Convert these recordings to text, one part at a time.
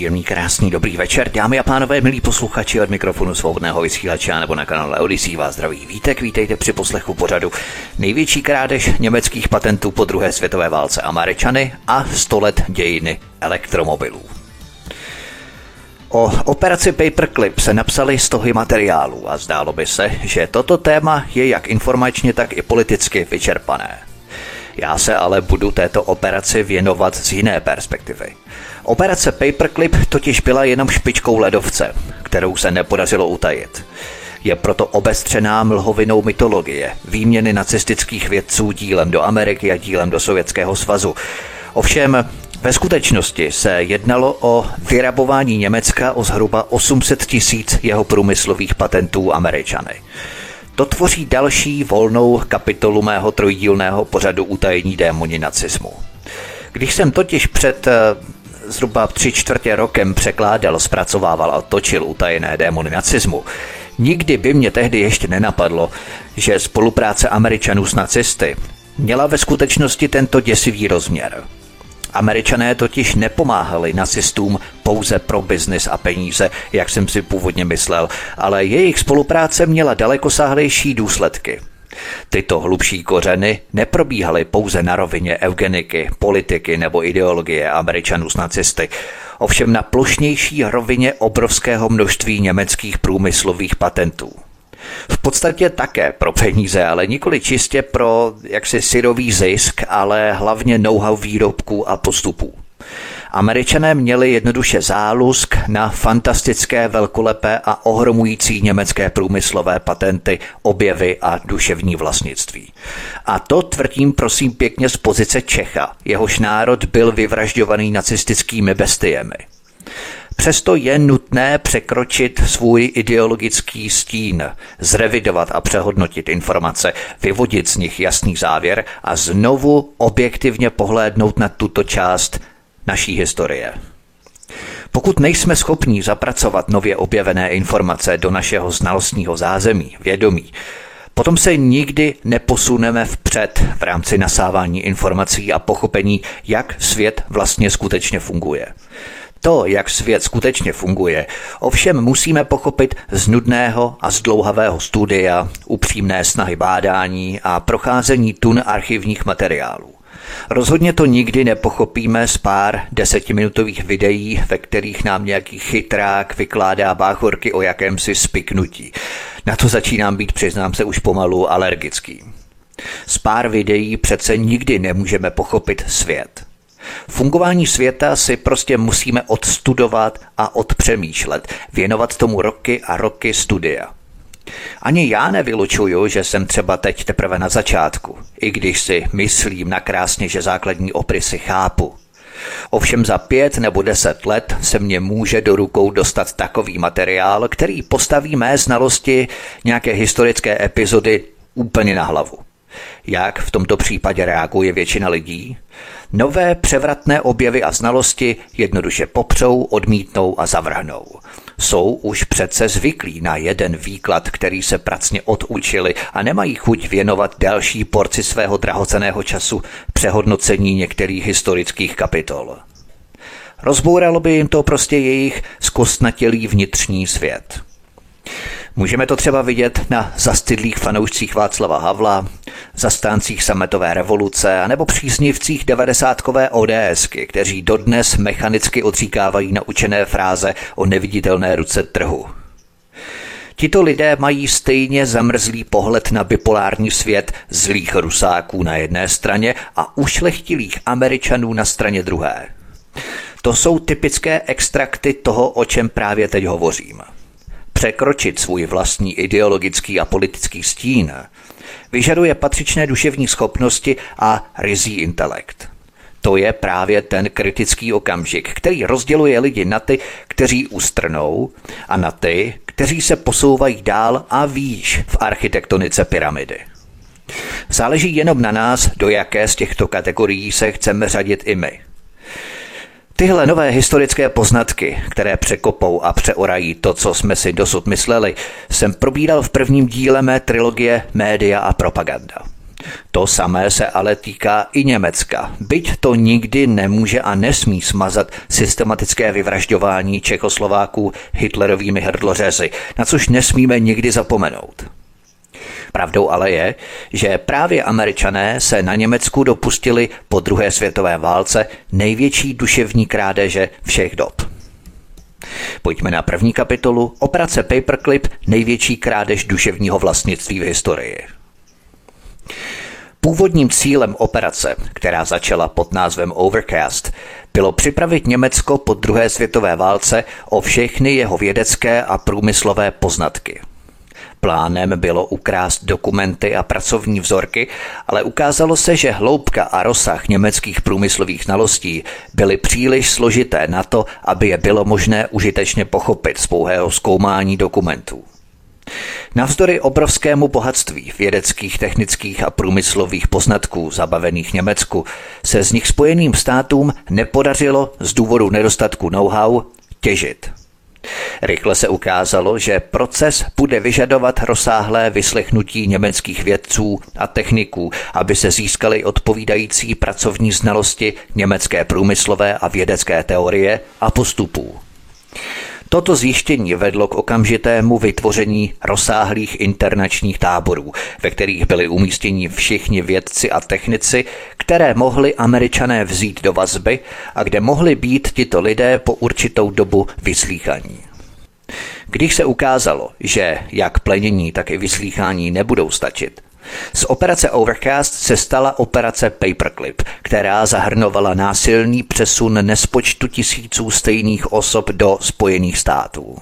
Příjemný, krásný, dobrý večer, dámy a pánové, milí posluchači od mikrofonu svobodného vysílače nebo na kanále Odyssey vás zdraví. Vítek, vítejte při poslechu pořadu největší krádež německých patentů po druhé světové válce Američany a 100 let dějiny elektromobilů. O operaci Paperclip se napsali stohy materiálů a zdálo by se, že toto téma je jak informačně, tak i politicky vyčerpané. Já se ale budu této operaci věnovat z jiné perspektivy. Operace Paperclip totiž byla jenom špičkou ledovce, kterou se nepodařilo utajit. Je proto obestřená mlhovinou mytologie, výměny nacistických vědců dílem do Ameriky a dílem do Sovětského svazu. Ovšem, ve skutečnosti se jednalo o vyrabování Německa o zhruba 800 tisíc jeho průmyslových patentů Američany. To tvoří další volnou kapitolu mého trojdílného pořadu utajení démoni nacismu. Když jsem totiž před eh, zhruba tři čtvrtě rokem překládal, zpracovával a točil utajené démony nacismu, nikdy by mě tehdy ještě nenapadlo, že spolupráce Američanů s nacisty měla ve skutečnosti tento děsivý rozměr. Američané totiž nepomáhali nacistům pouze pro biznis a peníze, jak jsem si původně myslel, ale jejich spolupráce měla dalekosáhlejší důsledky. Tyto hlubší kořeny neprobíhaly pouze na rovině eugeniky, politiky nebo ideologie američanů s nacisty, ovšem na plošnější rovině obrovského množství německých průmyslových patentů. V podstatě také pro peníze, ale nikoli čistě pro jaksi syrový zisk, ale hlavně know-how výrobků a postupů. Američané měli jednoduše zálusk na fantastické, velkolepé a ohromující německé průmyslové patenty, objevy a duševní vlastnictví. A to tvrdím prosím pěkně z pozice Čecha, jehož národ byl vyvražďovaný nacistickými bestiemi. Přesto je nutné překročit svůj ideologický stín, zrevidovat a přehodnotit informace, vyvodit z nich jasný závěr a znovu objektivně pohlédnout na tuto část naší historie. Pokud nejsme schopní zapracovat nově objevené informace do našeho znalostního zázemí, vědomí, potom se nikdy neposuneme vpřed v rámci nasávání informací a pochopení, jak svět vlastně skutečně funguje. To, jak svět skutečně funguje, ovšem musíme pochopit z nudného a zdlouhavého studia, upřímné snahy bádání a procházení tun archivních materiálů. Rozhodně to nikdy nepochopíme z pár desetiminutových videí, ve kterých nám nějaký chytrák vykládá báchorky o jakémsi spiknutí. Na to začínám být, přiznám se, už pomalu alergický. Z pár videí přece nikdy nemůžeme pochopit svět. Fungování světa si prostě musíme odstudovat a odpřemýšlet, věnovat tomu roky a roky studia. Ani já nevylučuju, že jsem třeba teď teprve na začátku, i když si myslím nakrásně, že základní oprysy chápu. Ovšem za pět nebo deset let se mně může do rukou dostat takový materiál, který postaví mé znalosti nějaké historické epizody úplně na hlavu. Jak v tomto případě reaguje většina lidí? Nové převratné objevy a znalosti jednoduše popřou, odmítnou a zavrhnou. Jsou už přece zvyklí na jeden výklad, který se pracně odučili a nemají chuť věnovat další porci svého drahoceného času přehodnocení některých historických kapitol. Rozbouralo by jim to prostě jejich zkostnatělý vnitřní svět. Můžeme to třeba vidět na zastydlých fanoušcích Václava Havla, zastáncích sametové revoluce nebo příznivcích devadesátkové ODSky, kteří dodnes mechanicky odříkávají naučené fráze o neviditelné ruce trhu. Tito lidé mají stejně zamrzlý pohled na bipolární svět zlých rusáků na jedné straně a ušlechtilých američanů na straně druhé. To jsou typické extrakty toho, o čem právě teď hovořím překročit svůj vlastní ideologický a politický stín, vyžaduje patřičné duševní schopnosti a rizí intelekt. To je právě ten kritický okamžik, který rozděluje lidi na ty, kteří ustrnou a na ty, kteří se posouvají dál a výš v architektonice pyramidy. Záleží jenom na nás, do jaké z těchto kategorií se chceme řadit i my. Tyhle nové historické poznatky, které překopou a přeorají to, co jsme si dosud mysleli, jsem probíral v prvním díle mé trilogie Média a propaganda. To samé se ale týká i Německa, byť to nikdy nemůže a nesmí smazat systematické vyvražďování Čechoslováků Hitlerovými hrdlořezy, na což nesmíme nikdy zapomenout. Pravdou ale je, že právě američané se na Německu dopustili po druhé světové válce největší duševní krádeže všech dob. Pojďme na první kapitolu Operace Paperclip největší krádež duševního vlastnictví v historii. Původním cílem operace, která začala pod názvem Overcast, bylo připravit Německo po druhé světové válce o všechny jeho vědecké a průmyslové poznatky. Plánem bylo ukrást dokumenty a pracovní vzorky, ale ukázalo se, že hloubka a rozsah německých průmyslových znalostí byly příliš složité na to, aby je bylo možné užitečně pochopit z pouhého zkoumání dokumentů. Navzdory obrovskému bohatství vědeckých, technických a průmyslových poznatků zabavených Německu se z nich spojeným státům nepodařilo z důvodu nedostatku know-how těžit. Rychle se ukázalo, že proces bude vyžadovat rozsáhlé vyslechnutí německých vědců a techniků, aby se získaly odpovídající pracovní znalosti německé průmyslové a vědecké teorie a postupů. Toto zjištění vedlo k okamžitému vytvoření rozsáhlých internačních táborů, ve kterých byli umístěni všichni vědci a technici, které mohli američané vzít do vazby a kde mohli být tito lidé po určitou dobu vyslíchaní. Když se ukázalo, že jak plenění, tak i vyslýchání nebudou stačit, z operace Overcast se stala operace Paperclip, která zahrnovala násilný přesun nespočtu tisíců stejných osob do Spojených států.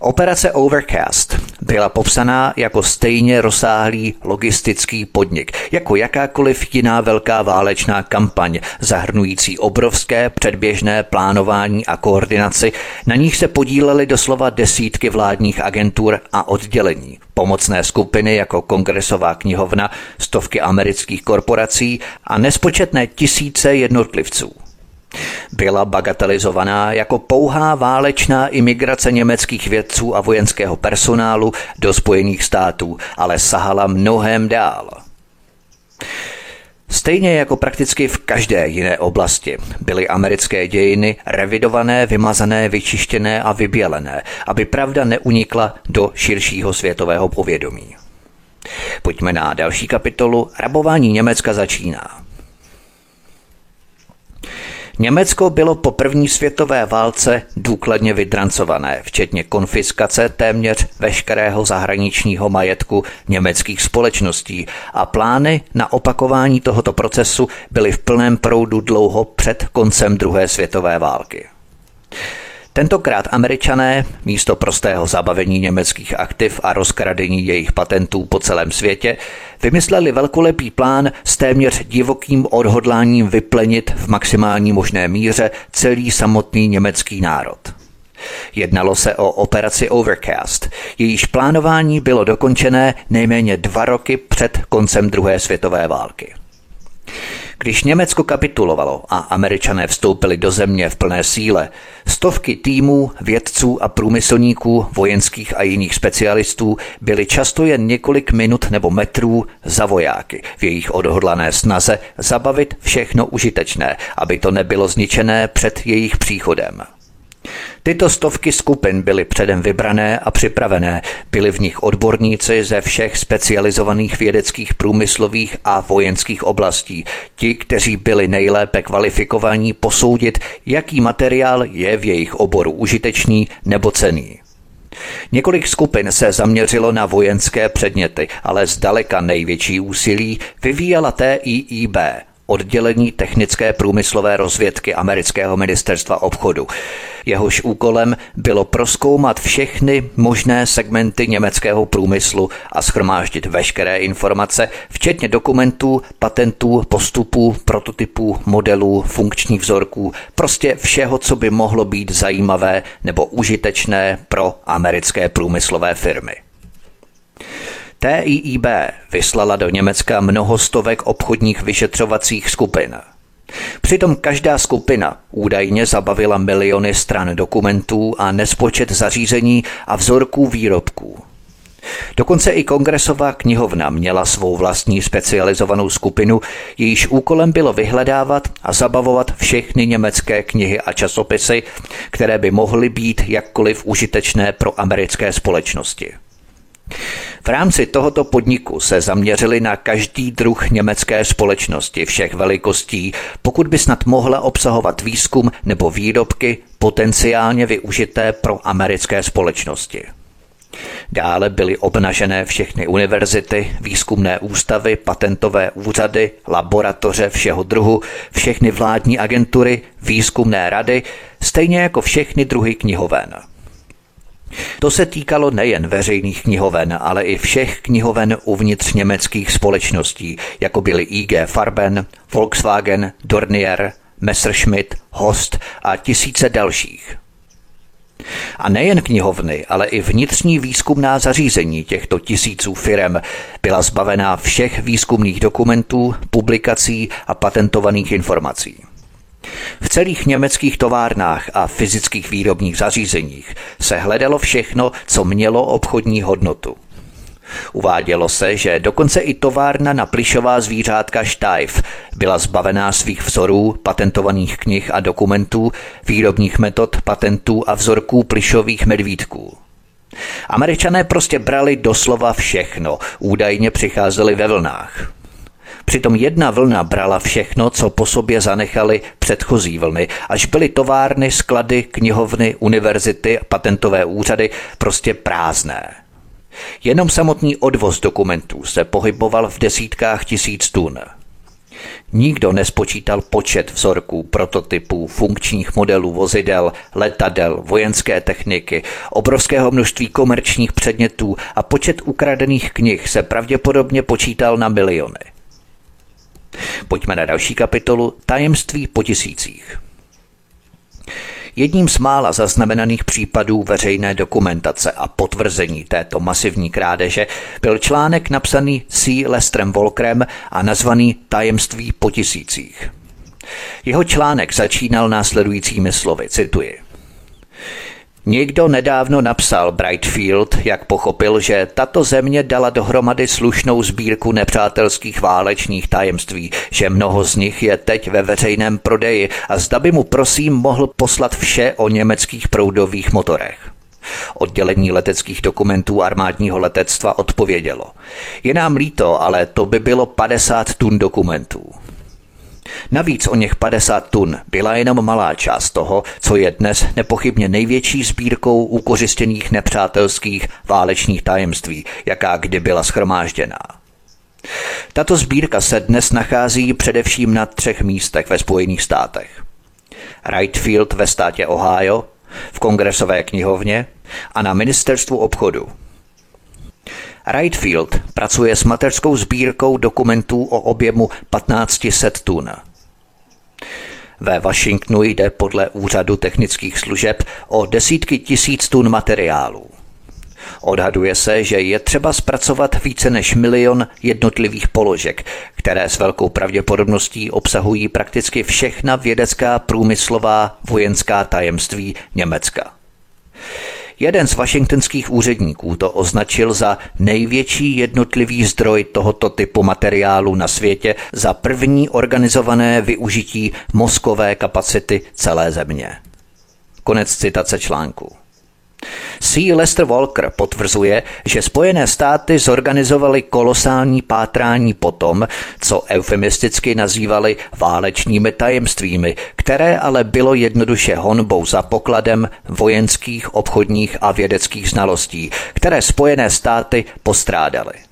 Operace Overcast byla popsaná jako stejně rozsáhlý logistický podnik, jako jakákoliv jiná velká válečná kampaň, zahrnující obrovské předběžné plánování a koordinaci, na nich se podílely doslova desítky vládních agentur a oddělení, pomocné skupiny jako Kongresová knihovna, stovky amerických korporací a nespočetné tisíce jednotlivců. Byla bagatelizovaná jako pouhá válečná imigrace německých vědců a vojenského personálu do Spojených států, ale sahala mnohem dál. Stejně jako prakticky v každé jiné oblasti byly americké dějiny revidované, vymazané, vyčištěné a vybělené, aby pravda neunikla do širšího světového povědomí. Pojďme na další kapitolu. Rabování Německa začíná. Německo bylo po první světové válce důkladně vydrancované, včetně konfiskace téměř veškerého zahraničního majetku německých společností a plány na opakování tohoto procesu byly v plném proudu dlouho před koncem druhé světové války. Tentokrát američané místo prostého zabavení německých aktiv a rozkradení jejich patentů po celém světě vymysleli velkolepý plán s téměř divokým odhodláním vyplenit v maximální možné míře celý samotný německý národ. Jednalo se o operaci Overcast. Jejíž plánování bylo dokončené nejméně dva roky před koncem druhé světové války. Když Německo kapitulovalo a američané vstoupili do země v plné síle, stovky týmů, vědců a průmyslníků, vojenských a jiných specialistů byly často jen několik minut nebo metrů za vojáky v jejich odhodlané snaze zabavit všechno užitečné, aby to nebylo zničené před jejich příchodem. Tyto stovky skupin byly předem vybrané a připravené. Byli v nich odborníci ze všech specializovaných vědeckých, průmyslových a vojenských oblastí. Ti, kteří byli nejlépe kvalifikovaní posoudit, jaký materiál je v jejich oboru užitečný nebo cený. Několik skupin se zaměřilo na vojenské předměty, ale zdaleka největší úsilí vyvíjela TIIB, oddělení technické průmyslové rozvědky amerického ministerstva obchodu. Jehož úkolem bylo proskoumat všechny možné segmenty německého průmyslu a schromáždit veškeré informace, včetně dokumentů, patentů, postupů, prototypů, modelů, funkčních vzorků, prostě všeho, co by mohlo být zajímavé nebo užitečné pro americké průmyslové firmy. TIIB vyslala do Německa mnoho stovek obchodních vyšetřovacích skupin. Přitom každá skupina údajně zabavila miliony stran dokumentů a nespočet zařízení a vzorků výrobků. Dokonce i kongresová knihovna měla svou vlastní specializovanou skupinu, jejíž úkolem bylo vyhledávat a zabavovat všechny německé knihy a časopisy, které by mohly být jakkoliv užitečné pro americké společnosti. V rámci tohoto podniku se zaměřili na každý druh německé společnosti všech velikostí, pokud by snad mohla obsahovat výzkum nebo výrobky potenciálně využité pro americké společnosti. Dále byly obnažené všechny univerzity, výzkumné ústavy, patentové úřady, laboratoře všeho druhu, všechny vládní agentury, výzkumné rady, stejně jako všechny druhy knihoven. To se týkalo nejen veřejných knihoven, ale i všech knihoven uvnitř německých společností, jako byly IG Farben, Volkswagen, Dornier, Messerschmitt, Host a tisíce dalších. A nejen knihovny, ale i vnitřní výzkumná zařízení těchto tisíců firem byla zbavená všech výzkumných dokumentů, publikací a patentovaných informací. V celých německých továrnách a fyzických výrobních zařízeních se hledalo všechno, co mělo obchodní hodnotu. Uvádělo se, že dokonce i továrna na plišová zvířátka Steif byla zbavená svých vzorů, patentovaných knih a dokumentů, výrobních metod, patentů a vzorků plišových medvídků. Američané prostě brali doslova všechno, údajně přicházeli ve vlnách. Přitom jedna vlna brala všechno, co po sobě zanechali předchozí vlny, až byly továrny, sklady, knihovny, univerzity, patentové úřady prostě prázdné. Jenom samotný odvoz dokumentů se pohyboval v desítkách tisíc tun. Nikdo nespočítal počet vzorků, prototypů, funkčních modelů vozidel, letadel, vojenské techniky, obrovského množství komerčních předmětů a počet ukradených knih se pravděpodobně počítal na miliony. Pojďme na další kapitolu Tajemství po tisících. Jedním z mála zaznamenaných případů veřejné dokumentace a potvrzení této masivní krádeže byl článek napsaný C. Lestrem Volkrem a nazvaný Tajemství po tisících. Jeho článek začínal následujícími slovy, cituji. Někdo nedávno napsal Brightfield, jak pochopil, že tato země dala dohromady slušnou sbírku nepřátelských válečných tajemství, že mnoho z nich je teď ve veřejném prodeji a zda by mu prosím mohl poslat vše o německých proudových motorech. Oddělení leteckých dokumentů armádního letectva odpovědělo. Je nám líto, ale to by bylo 50 tun dokumentů. Navíc o něch 50 tun byla jenom malá část toho, co je dnes nepochybně největší sbírkou ukořistěných nepřátelských válečných tajemství, jaká kdy byla schromážděná. Tato sbírka se dnes nachází především na třech místech ve Spojených státech. Wrightfield ve státě Ohio, v kongresové knihovně a na ministerstvu obchodu. Wrightfield pracuje s mateřskou sbírkou dokumentů o objemu 1500 tun. Ve Washingtonu jde podle úřadu technických služeb o desítky tisíc tun materiálů. Odhaduje se, že je třeba zpracovat více než milion jednotlivých položek, které s velkou pravděpodobností obsahují prakticky všechna vědecká, průmyslová, vojenská tajemství Německa. Jeden z washingtonských úředníků to označil za největší jednotlivý zdroj tohoto typu materiálu na světě za první organizované využití mozkové kapacity celé země. Konec citace článku. C. Lester Walker potvrzuje, že Spojené státy zorganizovaly kolosální pátrání po tom, co eufemisticky nazývali válečními tajemstvími, které ale bylo jednoduše honbou za pokladem vojenských, obchodních a vědeckých znalostí, které Spojené státy postrádaly.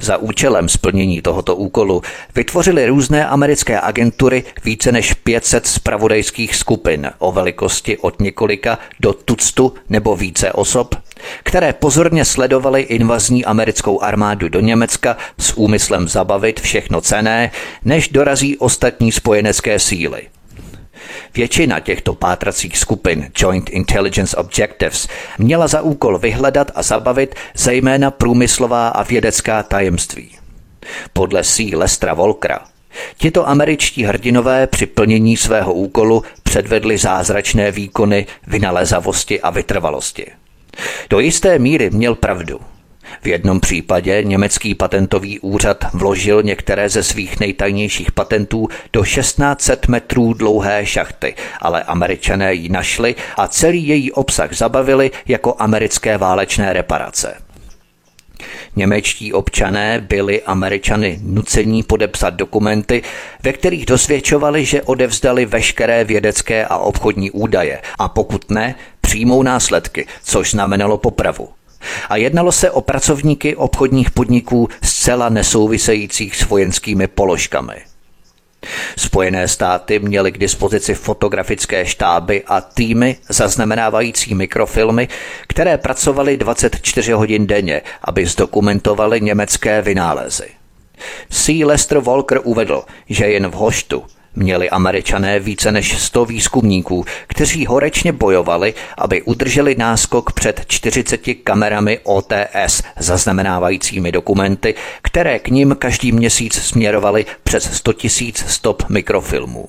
Za účelem splnění tohoto úkolu vytvořily různé americké agentury více než 500 spravodajských skupin o velikosti od několika do tuctu nebo více osob, které pozorně sledovaly invazní americkou armádu do Německa s úmyslem zabavit všechno cené, než dorazí ostatní spojenecké síly. Většina těchto pátracích skupin Joint Intelligence Objectives měla za úkol vyhledat a zabavit zejména průmyslová a vědecká tajemství. Podle C. Lestra Volkra Tito američtí hrdinové při plnění svého úkolu předvedli zázračné výkony vynalezavosti a vytrvalosti. Do jisté míry měl pravdu – v jednom případě německý patentový úřad vložil některé ze svých nejtajnějších patentů do 1600 metrů dlouhé šachty, ale američané ji našli a celý její obsah zabavili jako americké válečné reparace. Němečtí občané byli američany nucení podepsat dokumenty, ve kterých dosvědčovali, že odevzdali veškeré vědecké a obchodní údaje a pokud ne, přijmou následky, což znamenalo popravu a jednalo se o pracovníky obchodních podniků zcela nesouvisejících s vojenskými položkami. Spojené státy měly k dispozici fotografické štáby a týmy zaznamenávající mikrofilmy, které pracovaly 24 hodin denně, aby zdokumentovali německé vynálezy. C. Lester Walker uvedl, že jen v Hoštu Měli američané více než 100 výzkumníků, kteří horečně bojovali, aby udrželi náskok před 40 kamerami OTS zaznamenávajícími dokumenty, které k ním každý měsíc směrovaly přes 100 000 stop mikrofilmů.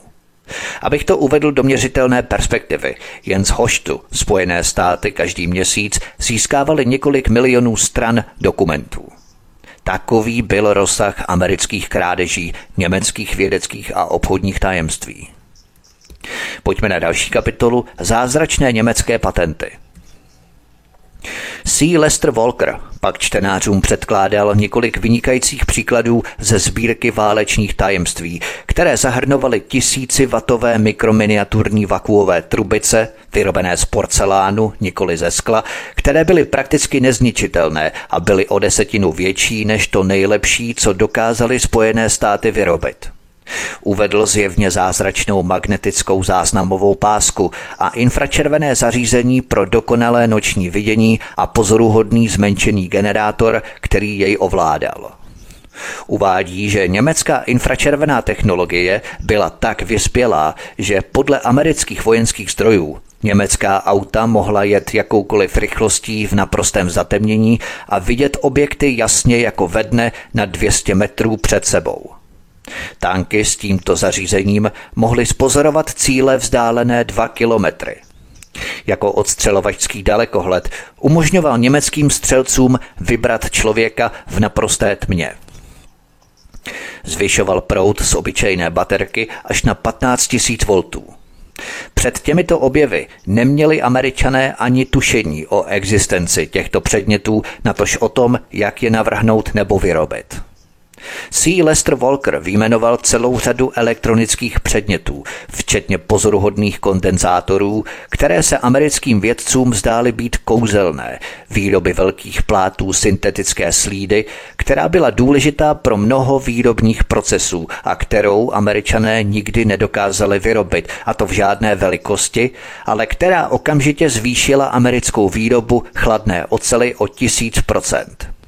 Abych to uvedl do měřitelné perspektivy, jen z Hoštu Spojené státy každý měsíc získávali několik milionů stran dokumentů. Takový byl rozsah amerických krádeží, německých vědeckých a obchodních tajemství. Pojďme na další kapitolu Zázračné německé patenty. C. Lester Walker pak čtenářům předkládal několik vynikajících příkladů ze sbírky válečných tajemství, které zahrnovaly tisíci vatové mikrominiaturní vakuové trubice, vyrobené z porcelánu, nikoli ze skla, které byly prakticky nezničitelné a byly o desetinu větší než to nejlepší, co dokázali Spojené státy vyrobit. Uvedl zjevně zázračnou magnetickou záznamovou pásku a infračervené zařízení pro dokonalé noční vidění a pozoruhodný zmenšený generátor, který jej ovládal. Uvádí, že německá infračervená technologie byla tak vyspělá, že podle amerických vojenských zdrojů Německá auta mohla jet jakoukoliv rychlostí v naprostém zatemnění a vidět objekty jasně jako ve dne na 200 metrů před sebou. Tanky s tímto zařízením mohly spozorovat cíle vzdálené 2 kilometry. Jako odstřelovačský dalekohled umožňoval německým střelcům vybrat člověka v naprosté tmě. Zvyšoval proud z obyčejné baterky až na 15 000 voltů. Před těmito objevy neměli američané ani tušení o existenci těchto předmětů, natož o tom, jak je navrhnout nebo vyrobit. C. Lester Walker vyjmenoval celou řadu elektronických předmětů, včetně pozoruhodných kondenzátorů, které se americkým vědcům zdály být kouzelné, výroby velkých plátů syntetické slídy, která byla důležitá pro mnoho výrobních procesů a kterou američané nikdy nedokázali vyrobit, a to v žádné velikosti, ale která okamžitě zvýšila americkou výrobu chladné ocely o tisíc procent.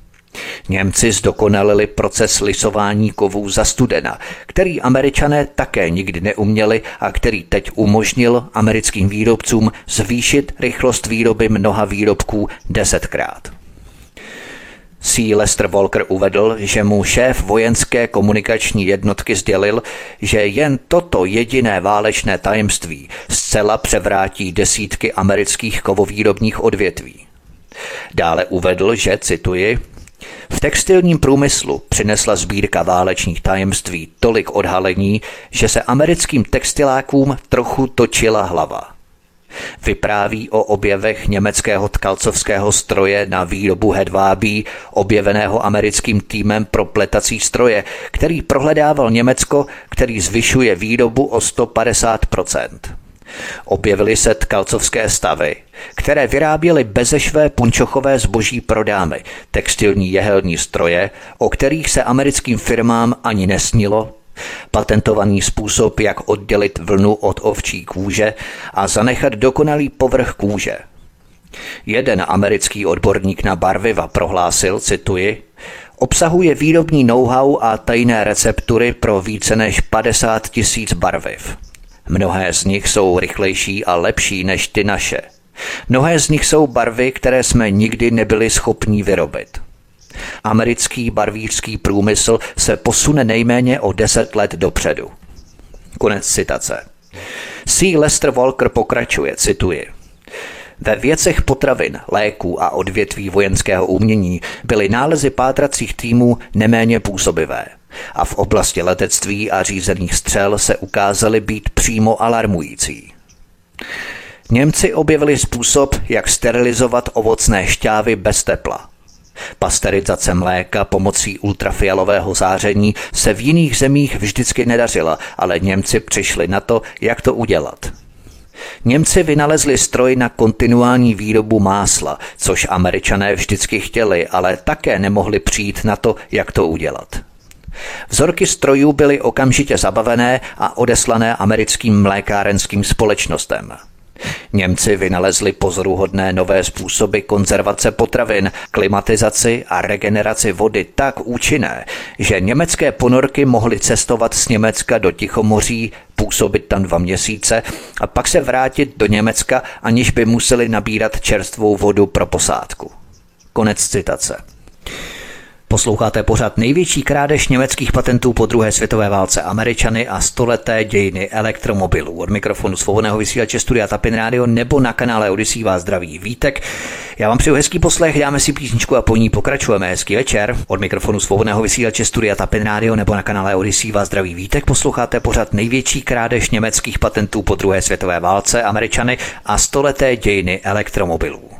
Němci zdokonalili proces lisování kovů za studena, který američané také nikdy neuměli a který teď umožnil americkým výrobcům zvýšit rychlost výroby mnoha výrobků desetkrát. C. Lester Walker uvedl, že mu šéf vojenské komunikační jednotky sdělil, že jen toto jediné válečné tajemství zcela převrátí desítky amerických kovovýrobních odvětví. Dále uvedl, že, cituji, v textilním průmyslu přinesla sbírka válečných tajemství tolik odhalení, že se americkým textilákům trochu točila hlava. Vypráví o objevech německého tkalcovského stroje na výrobu hedvábí, objeveného americkým týmem pro pletací stroje, který prohledával Německo, který zvyšuje výrobu o 150 Objevily se tkalcovské stavy, které vyráběly bezešvé punčochové zboží pro dámy, textilní jehelní stroje, o kterých se americkým firmám ani nesnilo, patentovaný způsob, jak oddělit vlnu od ovčí kůže a zanechat dokonalý povrch kůže. Jeden americký odborník na barviva prohlásil, cituji, obsahuje výrobní know-how a tajné receptury pro více než 50 tisíc barviv. Mnohé z nich jsou rychlejší a lepší než ty naše. Mnohé z nich jsou barvy, které jsme nikdy nebyli schopni vyrobit. Americký barvířský průmysl se posune nejméně o deset let dopředu. Konec citace. C. Lester Walker pokračuje, cituji. Ve věcech potravin, léků a odvětví vojenského umění byly nálezy pátracích týmů neméně působivé a v oblasti letectví a řízených střel se ukázaly být přímo alarmující. Němci objevili způsob, jak sterilizovat ovocné šťávy bez tepla. Pasterizace mléka pomocí ultrafialového záření se v jiných zemích vždycky nedařila, ale Němci přišli na to, jak to udělat. Němci vynalezli stroj na kontinuální výrobu másla, což američané vždycky chtěli, ale také nemohli přijít na to, jak to udělat. Vzorky strojů byly okamžitě zabavené a odeslané americkým mlékárenským společnostem – Němci vynalezli pozoruhodné nové způsoby konzervace potravin, klimatizaci a regeneraci vody tak účinné, že německé ponorky mohly cestovat z Německa do Tichomoří, působit tam dva měsíce a pak se vrátit do Německa, aniž by museli nabírat čerstvou vodu pro posádku. Konec citace. Posloucháte pořád největší krádež německých patentů po druhé světové válce Američany a stoleté dějiny elektromobilů. Od mikrofonu svobodného vysílače Studia Tapin Radio nebo na kanále Odisí vás zdraví Vítek. Já vám přeju hezký poslech, dáme si písničku a po ní pokračujeme. Hezký večer. Od mikrofonu svobodného vysílače Studia Tapin Radio nebo na kanále Odisí vás zdraví Vítek. Posloucháte pořád největší krádež německých patentů po druhé světové válce Američany a stoleté dějiny elektromobilů.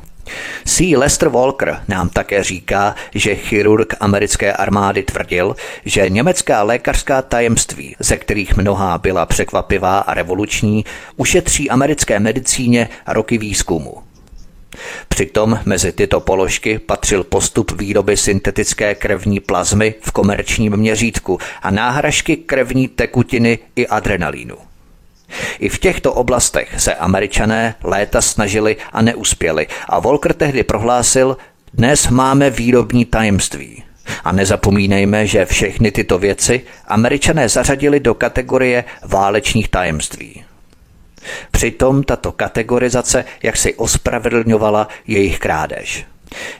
C. Lester Walker nám také říká, že chirurg americké armády tvrdil, že německá lékařská tajemství, ze kterých mnohá byla překvapivá a revoluční, ušetří americké medicíně roky výzkumu. Přitom mezi tyto položky patřil postup výroby syntetické krevní plazmy v komerčním měřítku a náhražky krevní tekutiny i adrenalínu. I v těchto oblastech se američané léta snažili a neuspěli a Volker tehdy prohlásil, dnes máme výrobní tajemství. A nezapomínejme, že všechny tyto věci američané zařadili do kategorie válečních tajemství. Přitom tato kategorizace jaksi ospravedlňovala jejich krádež.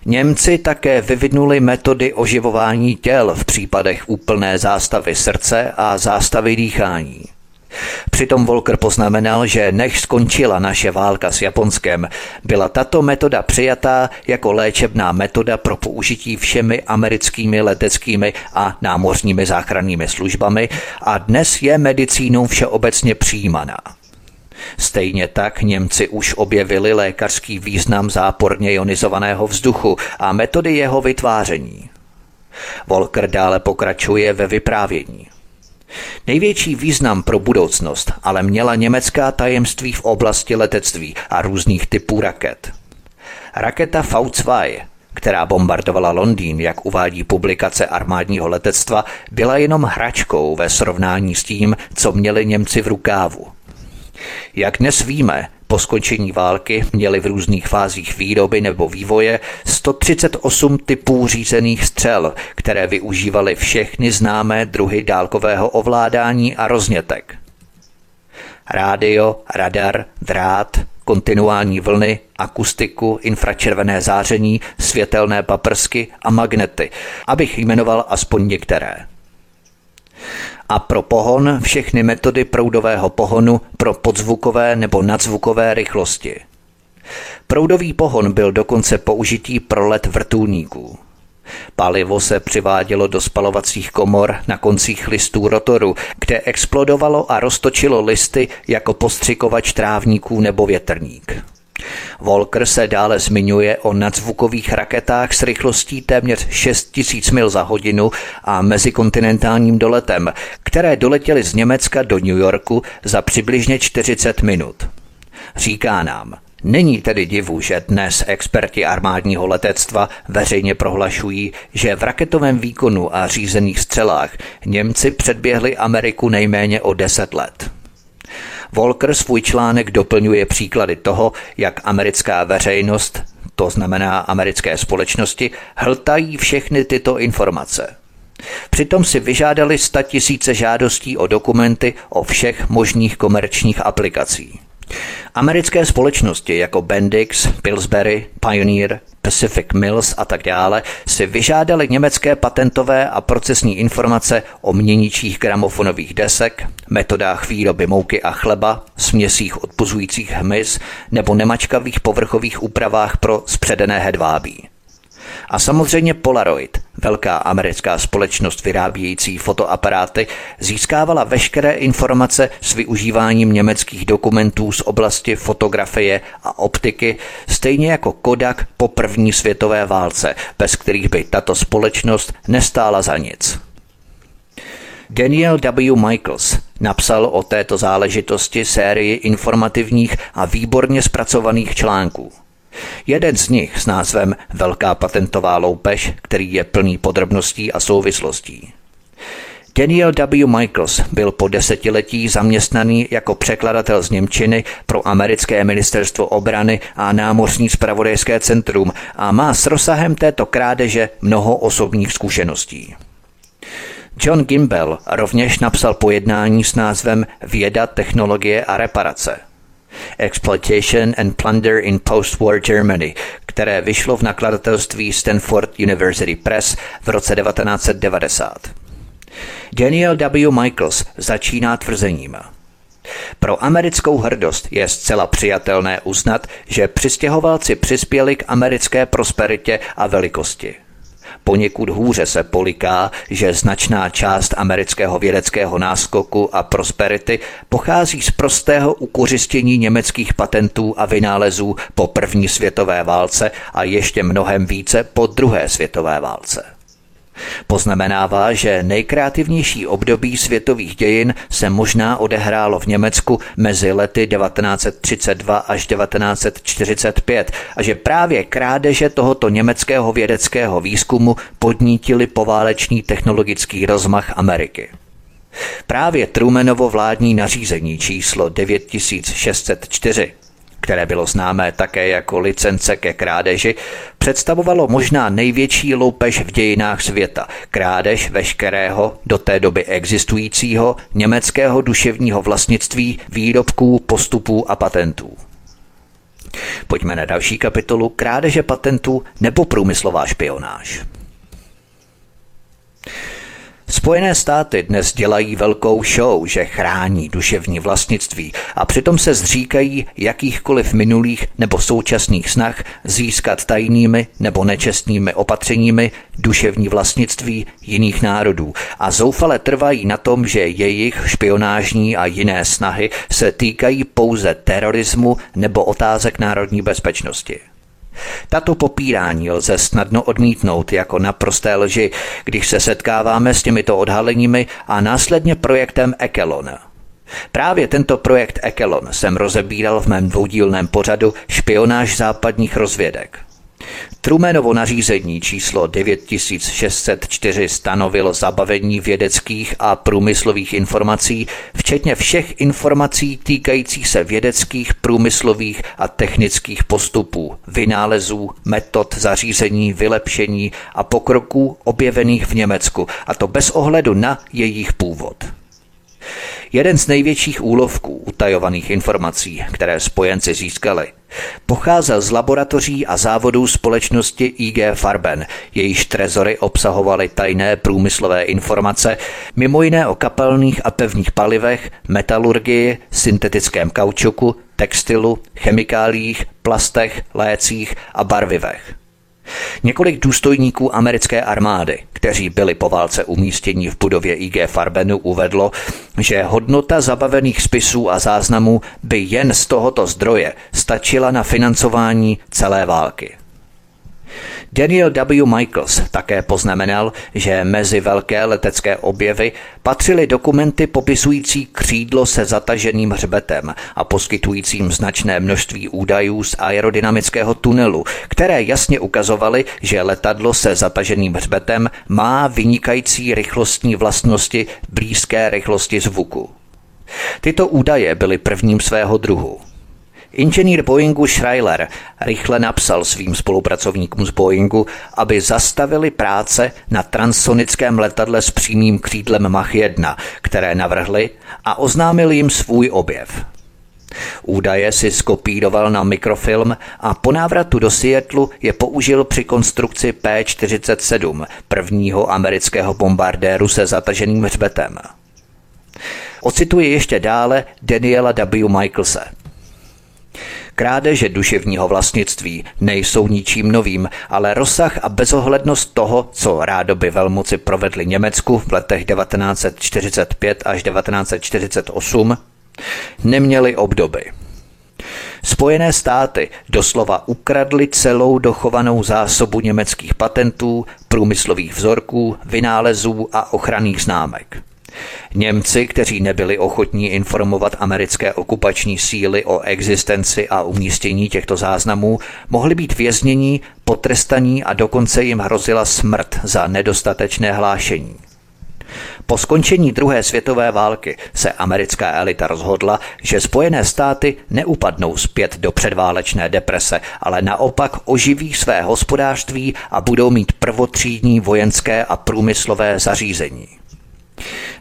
Němci také vyvinuli metody oživování těl v případech úplné zástavy srdce a zástavy dýchání. Přitom Volker poznamenal, že než skončila naše válka s Japonskem, byla tato metoda přijatá jako léčebná metoda pro použití všemi americkými leteckými a námořními záchrannými službami a dnes je medicínou všeobecně přijímaná. Stejně tak Němci už objevili lékařský význam záporně ionizovaného vzduchu a metody jeho vytváření. Volker dále pokračuje ve vyprávění. Největší význam pro budoucnost ale měla německá tajemství v oblasti letectví a různých typů raket. Raketa V2, která bombardovala Londýn, jak uvádí publikace armádního letectva, byla jenom hračkou ve srovnání s tím, co měli Němci v rukávu. Jak dnes víme, po skončení války měli v různých fázích výroby nebo vývoje 138 typů řízených střel, které využívaly všechny známé druhy dálkového ovládání a roznětek. Rádio, radar, drát, kontinuální vlny, akustiku, infračervené záření, světelné paprsky a magnety, abych jmenoval aspoň některé a pro pohon všechny metody proudového pohonu pro podzvukové nebo nadzvukové rychlosti. Proudový pohon byl dokonce použití pro let vrtulníků. Palivo se přivádělo do spalovacích komor na koncích listů rotoru, kde explodovalo a roztočilo listy jako postřikovač trávníků nebo větrník. Volker se dále zmiňuje o nadzvukových raketách s rychlostí téměř 6000 mil za hodinu a mezikontinentálním doletem, které doletěly z Německa do New Yorku za přibližně 40 minut. Říká nám, Není tedy divu, že dnes experti armádního letectva veřejně prohlašují, že v raketovém výkonu a řízených střelách Němci předběhli Ameriku nejméně o 10 let. Volker svůj článek doplňuje příklady toho, jak americká veřejnost, to znamená americké společnosti, hltají všechny tyto informace. Přitom si vyžádali tisíce žádostí o dokumenty o všech možných komerčních aplikací. Americké společnosti jako Bendix, Pillsbury, Pioneer, Pacific Mills a tak dále si vyžádali německé patentové a procesní informace o měničích gramofonových desek, metodách výroby mouky a chleba, směsích odpuzujících hmyz nebo nemačkavých povrchových úpravách pro spředené hedvábí. A samozřejmě Polaroid, velká americká společnost vyrábějící fotoaparáty, získávala veškeré informace s využíváním německých dokumentů z oblasti fotografie a optiky, stejně jako Kodak po první světové válce, bez kterých by tato společnost nestála za nic. Daniel W. Michaels napsal o této záležitosti sérii informativních a výborně zpracovaných článků. Jeden z nich s názvem Velká patentová loupež, který je plný podrobností a souvislostí. Daniel W. Michaels byl po desetiletí zaměstnaný jako překladatel z Němčiny pro americké ministerstvo obrany a námořní spravodajské centrum a má s rozsahem této krádeže mnoho osobních zkušeností. John Gimbel rovněž napsal pojednání s názvem Věda, technologie a reparace – Exploitation and Plunder in Post-War Germany, které vyšlo v nakladatelství Stanford University Press v roce 1990. Daniel W. Michaels začíná tvrzením. Pro americkou hrdost je zcela přijatelné uznat, že přistěhovalci přispěli k americké prosperitě a velikosti. Poněkud hůře se poliká, že značná část amerického vědeckého náskoku a prosperity pochází z prostého ukořistění německých patentů a vynálezů po první světové válce a ještě mnohem více po druhé světové válce. Poznamenává, že nejkreativnější období světových dějin se možná odehrálo v Německu mezi lety 1932 až 1945 a že právě krádeže tohoto německého vědeckého výzkumu podnítili poválečný technologický rozmach Ameriky. Právě Trumanovo vládní nařízení číslo 9604 které bylo známé také jako licence ke krádeži, představovalo možná největší loupež v dějinách světa. Krádež veškerého, do té doby existujícího, německého duševního vlastnictví, výrobků, postupů a patentů. Pojďme na další kapitolu krádeže patentů nebo průmyslová špionáž. Spojené státy dnes dělají velkou show, že chrání duševní vlastnictví a přitom se zříkají jakýchkoliv minulých nebo současných snah získat tajnými nebo nečestnými opatřeními duševní vlastnictví jiných národů a zoufale trvají na tom, že jejich špionážní a jiné snahy se týkají pouze terorismu nebo otázek národní bezpečnosti. Tato popírání lze snadno odmítnout jako naprosté lži, když se setkáváme s těmito odhaleními a následně projektem Ekelon. Právě tento projekt Ekelon jsem rozebíral v mém dvoudílném pořadu Špionáž západních rozvědek. Trumanovo nařízení číslo 9604 stanovilo zabavení vědeckých a průmyslových informací, včetně všech informací týkajících se vědeckých, průmyslových a technických postupů, vynálezů, metod zařízení, vylepšení a pokroků objevených v Německu, a to bez ohledu na jejich původ. Jeden z největších úlovků utajovaných informací, které spojenci získali, pocházel z laboratoří a závodů společnosti IG Farben, jejíž trezory obsahovaly tajné průmyslové informace, mimo jiné o kapelných a pevných palivech, metalurgii, syntetickém kaučuku, textilu, chemikáliích, plastech, lécích a barvivech. Několik důstojníků americké armády, kteří byli po válce umístěni v budově IG Farbenu, uvedlo, že hodnota zabavených spisů a záznamů by jen z tohoto zdroje stačila na financování celé války. Daniel W. Michaels také poznamenal, že mezi velké letecké objevy patřily dokumenty popisující křídlo se zataženým hřbetem a poskytujícím značné množství údajů z aerodynamického tunelu, které jasně ukazovaly, že letadlo se zataženým hřbetem má vynikající rychlostní vlastnosti blízké rychlosti zvuku. Tyto údaje byly prvním svého druhu. Inženýr Boeingu Schreiler rychle napsal svým spolupracovníkům z Boeingu, aby zastavili práce na transsonickém letadle s přímým křídlem Mach 1, které navrhli a oznámil jim svůj objev. Údaje si skopíroval na mikrofilm a po návratu do Seattleu je použil při konstrukci P-47, prvního amerického bombardéru se zataženým hřbetem. Ocituji ještě dále Daniela W. Michaelse. Krádeže duševního vlastnictví nejsou ničím novým, ale rozsah a bezohlednost toho, co rádoby velmoci provedli Německu v letech 1945 až 1948, neměli obdoby. Spojené státy doslova ukradly celou dochovanou zásobu německých patentů, průmyslových vzorků, vynálezů a ochranných známek. Němci, kteří nebyli ochotní informovat americké okupační síly o existenci a umístění těchto záznamů, mohli být věznění, potrestaní a dokonce jim hrozila smrt za nedostatečné hlášení. Po skončení druhé světové války se americká elita rozhodla, že Spojené státy neupadnou zpět do předválečné deprese, ale naopak oživí své hospodářství a budou mít prvotřídní vojenské a průmyslové zařízení.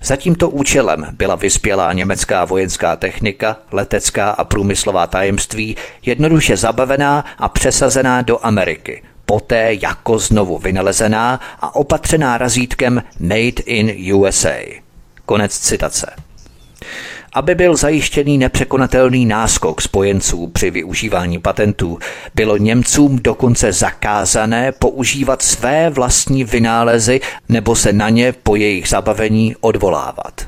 Za tímto účelem byla vyspělá německá vojenská technika, letecká a průmyslová tajemství jednoduše zabavená a přesazená do Ameriky, poté jako znovu vynalezená a opatřená razítkem Made in USA. Konec citace. Aby byl zajištěný nepřekonatelný náskok spojenců při využívání patentů, bylo Němcům dokonce zakázané používat své vlastní vynálezy nebo se na ně po jejich zabavení odvolávat.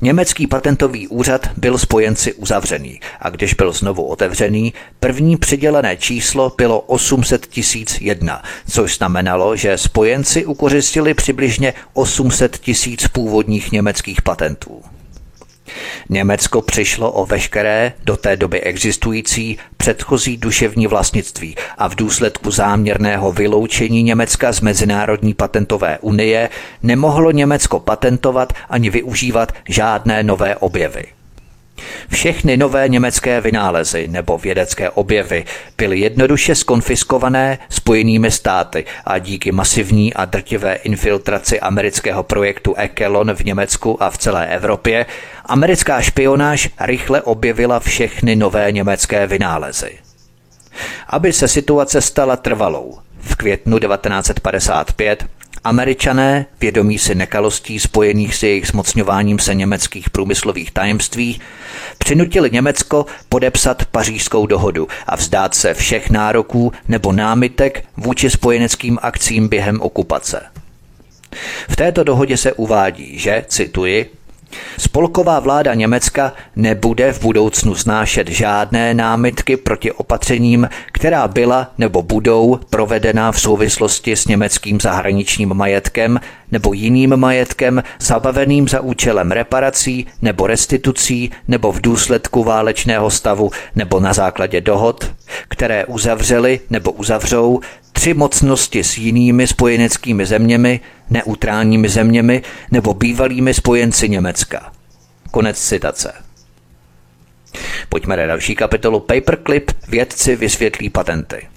Německý patentový úřad byl spojenci uzavřený a když byl znovu otevřený, první přidělené číslo bylo 800 jedna, což znamenalo, že spojenci ukořistili přibližně 800 tisíc původních německých patentů. Německo přišlo o veškeré do té doby existující předchozí duševní vlastnictví a v důsledku záměrného vyloučení Německa z Mezinárodní patentové unie nemohlo Německo patentovat ani využívat žádné nové objevy. Všechny nové německé vynálezy nebo vědecké objevy byly jednoduše skonfiskované spojenými státy a díky masivní a drtivé infiltraci amerického projektu Ekelon v Německu a v celé Evropě americká špionáž rychle objevila všechny nové německé vynálezy. Aby se situace stala trvalou, v květnu 1955 Američané, vědomí si nekalostí spojených s jejich zmocňováním se německých průmyslových tajemství, přinutili Německo podepsat pařížskou dohodu a vzdát se všech nároků nebo námitek vůči spojeneckým akcím během okupace. V této dohodě se uvádí, že, cituji, Spolková vláda Německa nebude v budoucnu znášet žádné námitky proti opatřením, která byla nebo budou provedena v souvislosti s německým zahraničním majetkem nebo jiným majetkem zabaveným za účelem reparací nebo restitucí nebo v důsledku válečného stavu nebo na základě dohod, které uzavřeli nebo uzavřou tři mocnosti s jinými spojeneckými zeměmi, neutrálními zeměmi nebo bývalými spojenci Německa. Konec citace. Pojďme na další kapitolu Paperclip Vědci vysvětlí patenty.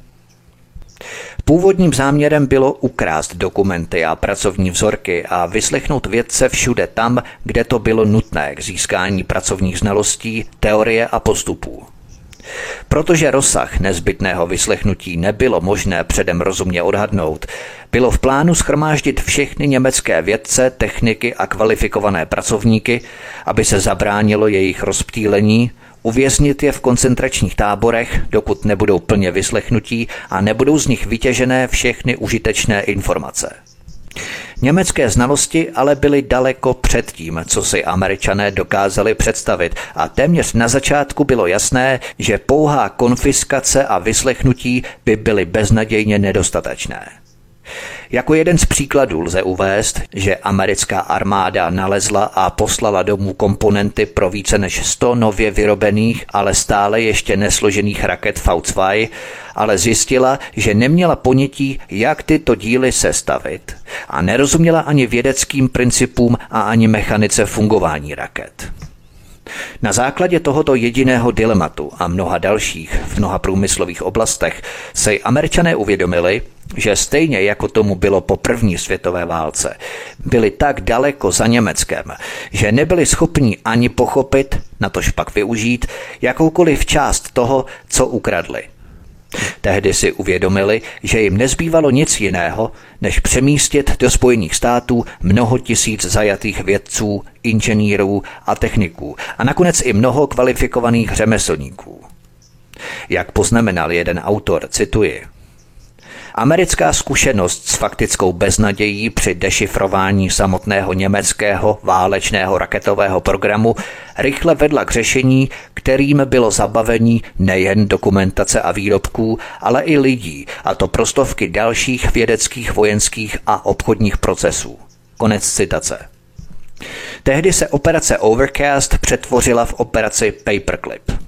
Původním záměrem bylo ukrást dokumenty a pracovní vzorky a vyslechnout vědce všude tam, kde to bylo nutné k získání pracovních znalostí, teorie a postupů. Protože rozsah nezbytného vyslechnutí nebylo možné předem rozumně odhadnout, bylo v plánu schromáždit všechny německé vědce, techniky a kvalifikované pracovníky, aby se zabránilo jejich rozptýlení, uvěznit je v koncentračních táborech, dokud nebudou plně vyslechnutí a nebudou z nich vytěžené všechny užitečné informace. Německé znalosti ale byly daleko před tím, co si američané dokázali představit a téměř na začátku bylo jasné, že pouhá konfiskace a vyslechnutí by byly beznadějně nedostatečné. Jako jeden z příkladů lze uvést, že americká armáda nalezla a poslala domů komponenty pro více než 100 nově vyrobených, ale stále ještě nesložených raket V2, ale zjistila, že neměla ponětí, jak tyto díly sestavit a nerozuměla ani vědeckým principům a ani mechanice fungování raket. Na základě tohoto jediného dilematu a mnoha dalších v mnoha průmyslových oblastech se američané uvědomili, že stejně jako tomu bylo po první světové válce, byli tak daleko za Německem, že nebyli schopni ani pochopit, natož pak využít, jakoukoliv část toho, co ukradli. Tehdy si uvědomili, že jim nezbývalo nic jiného, než přemístit do Spojených států mnoho tisíc zajatých vědců, inženýrů a techniků a nakonec i mnoho kvalifikovaných řemeslníků. Jak poznamenal jeden autor, cituji, Americká zkušenost s faktickou beznadějí při dešifrování samotného německého válečného raketového programu rychle vedla k řešení, kterým bylo zabavení nejen dokumentace a výrobků, ale i lidí, a to prostovky dalších vědeckých, vojenských a obchodních procesů. Konec citace. Tehdy se operace Overcast přetvořila v operaci Paperclip –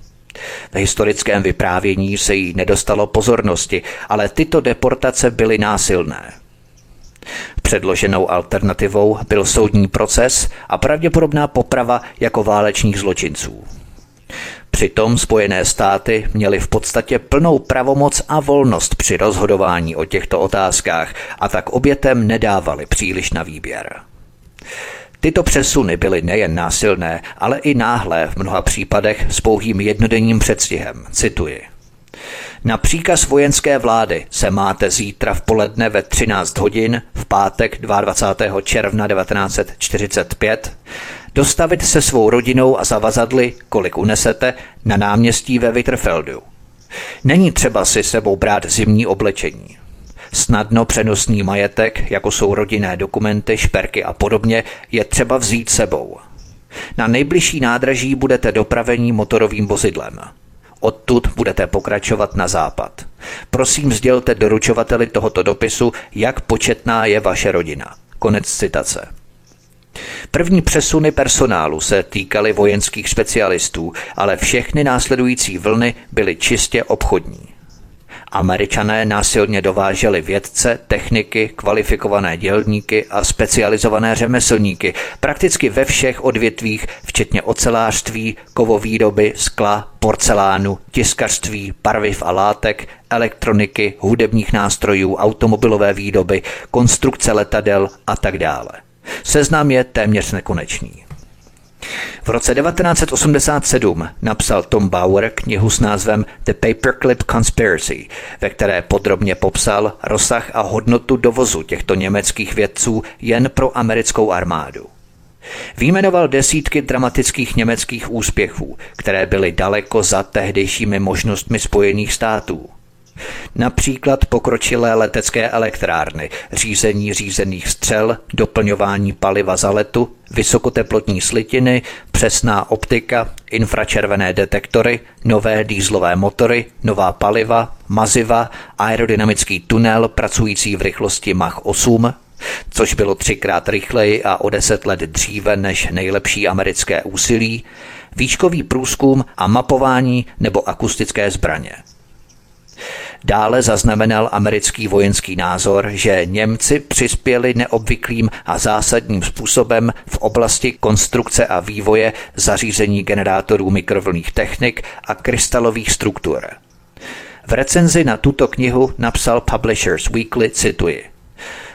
v historickém vyprávění se jí nedostalo pozornosti, ale tyto deportace byly násilné. Předloženou alternativou byl soudní proces a pravděpodobná poprava jako válečných zločinců. Přitom Spojené státy měly v podstatě plnou pravomoc a volnost při rozhodování o těchto otázkách a tak obětem nedávali příliš na výběr. Tyto přesuny byly nejen násilné, ale i náhlé v mnoha případech s pouhým jednodenním předstihem. Cituji. Na příkaz vojenské vlády se máte zítra v poledne ve 13 hodin v pátek 22. června 1945 dostavit se svou rodinou a zavazadly, kolik unesete, na náměstí ve Witterfeldu. Není třeba si sebou brát zimní oblečení. Snadno přenosný majetek, jako jsou rodinné dokumenty, šperky a podobně, je třeba vzít sebou. Na nejbližší nádraží budete dopravení motorovým vozidlem. Odtud budete pokračovat na západ. Prosím sdělte doručovateli tohoto dopisu, jak početná je vaše rodina. Konec citace. První přesuny personálu se týkaly vojenských specialistů, ale všechny následující vlny byly čistě obchodní. Američané násilně dováželi vědce, techniky, kvalifikované dělníky a specializované řemeslníky prakticky ve všech odvětvích, včetně ocelářství, kovovýroby, skla, porcelánu, tiskařství, barviv a látek, elektroniky, hudebních nástrojů, automobilové výroby, konstrukce letadel a tak dále. Seznam je téměř nekonečný. V roce 1987 napsal Tom Bauer knihu s názvem The Paperclip Conspiracy, ve které podrobně popsal rozsah a hodnotu dovozu těchto německých vědců jen pro americkou armádu. Výjmenoval desítky dramatických německých úspěchů, které byly daleko za tehdejšími možnostmi Spojených států. Například pokročilé letecké elektrárny, řízení řízených střel, doplňování paliva za letu, vysokoteplotní slitiny, přesná optika, infračervené detektory, nové dýzlové motory, nová paliva, maziva, aerodynamický tunel pracující v rychlosti Mach 8, což bylo třikrát rychleji a o deset let dříve než nejlepší americké úsilí, výškový průzkum a mapování nebo akustické zbraně. Dále zaznamenal americký vojenský názor, že Němci přispěli neobvyklým a zásadním způsobem v oblasti konstrukce a vývoje zařízení generátorů mikrovlných technik a krystalových struktur. V recenzi na tuto knihu napsal Publishers Weekly, cituji.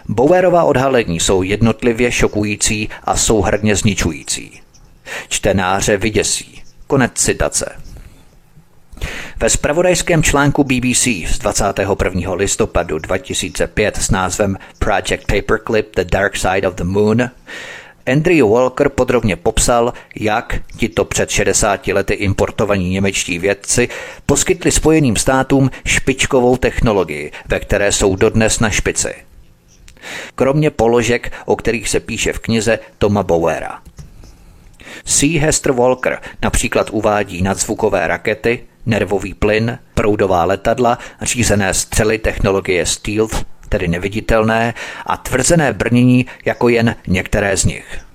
Bowerova odhalení jsou jednotlivě šokující a souhrně zničující. Čtenáře vyděsí. Konec citace. Ve spravodajském článku BBC z 21. listopadu 2005 s názvem Project Paperclip The Dark Side of the Moon Andrew Walker podrobně popsal, jak tito před 60 lety importovaní němečtí vědci poskytli Spojeným státům špičkovou technologii, ve které jsou dodnes na špici. Kromě položek, o kterých se píše v knize Toma Bowera. C. Hester Walker například uvádí nadzvukové rakety, nervový plyn, proudová letadla, řízené střely technologie stealth, tedy neviditelné, a tvrzené brnění jako jen některé z nich.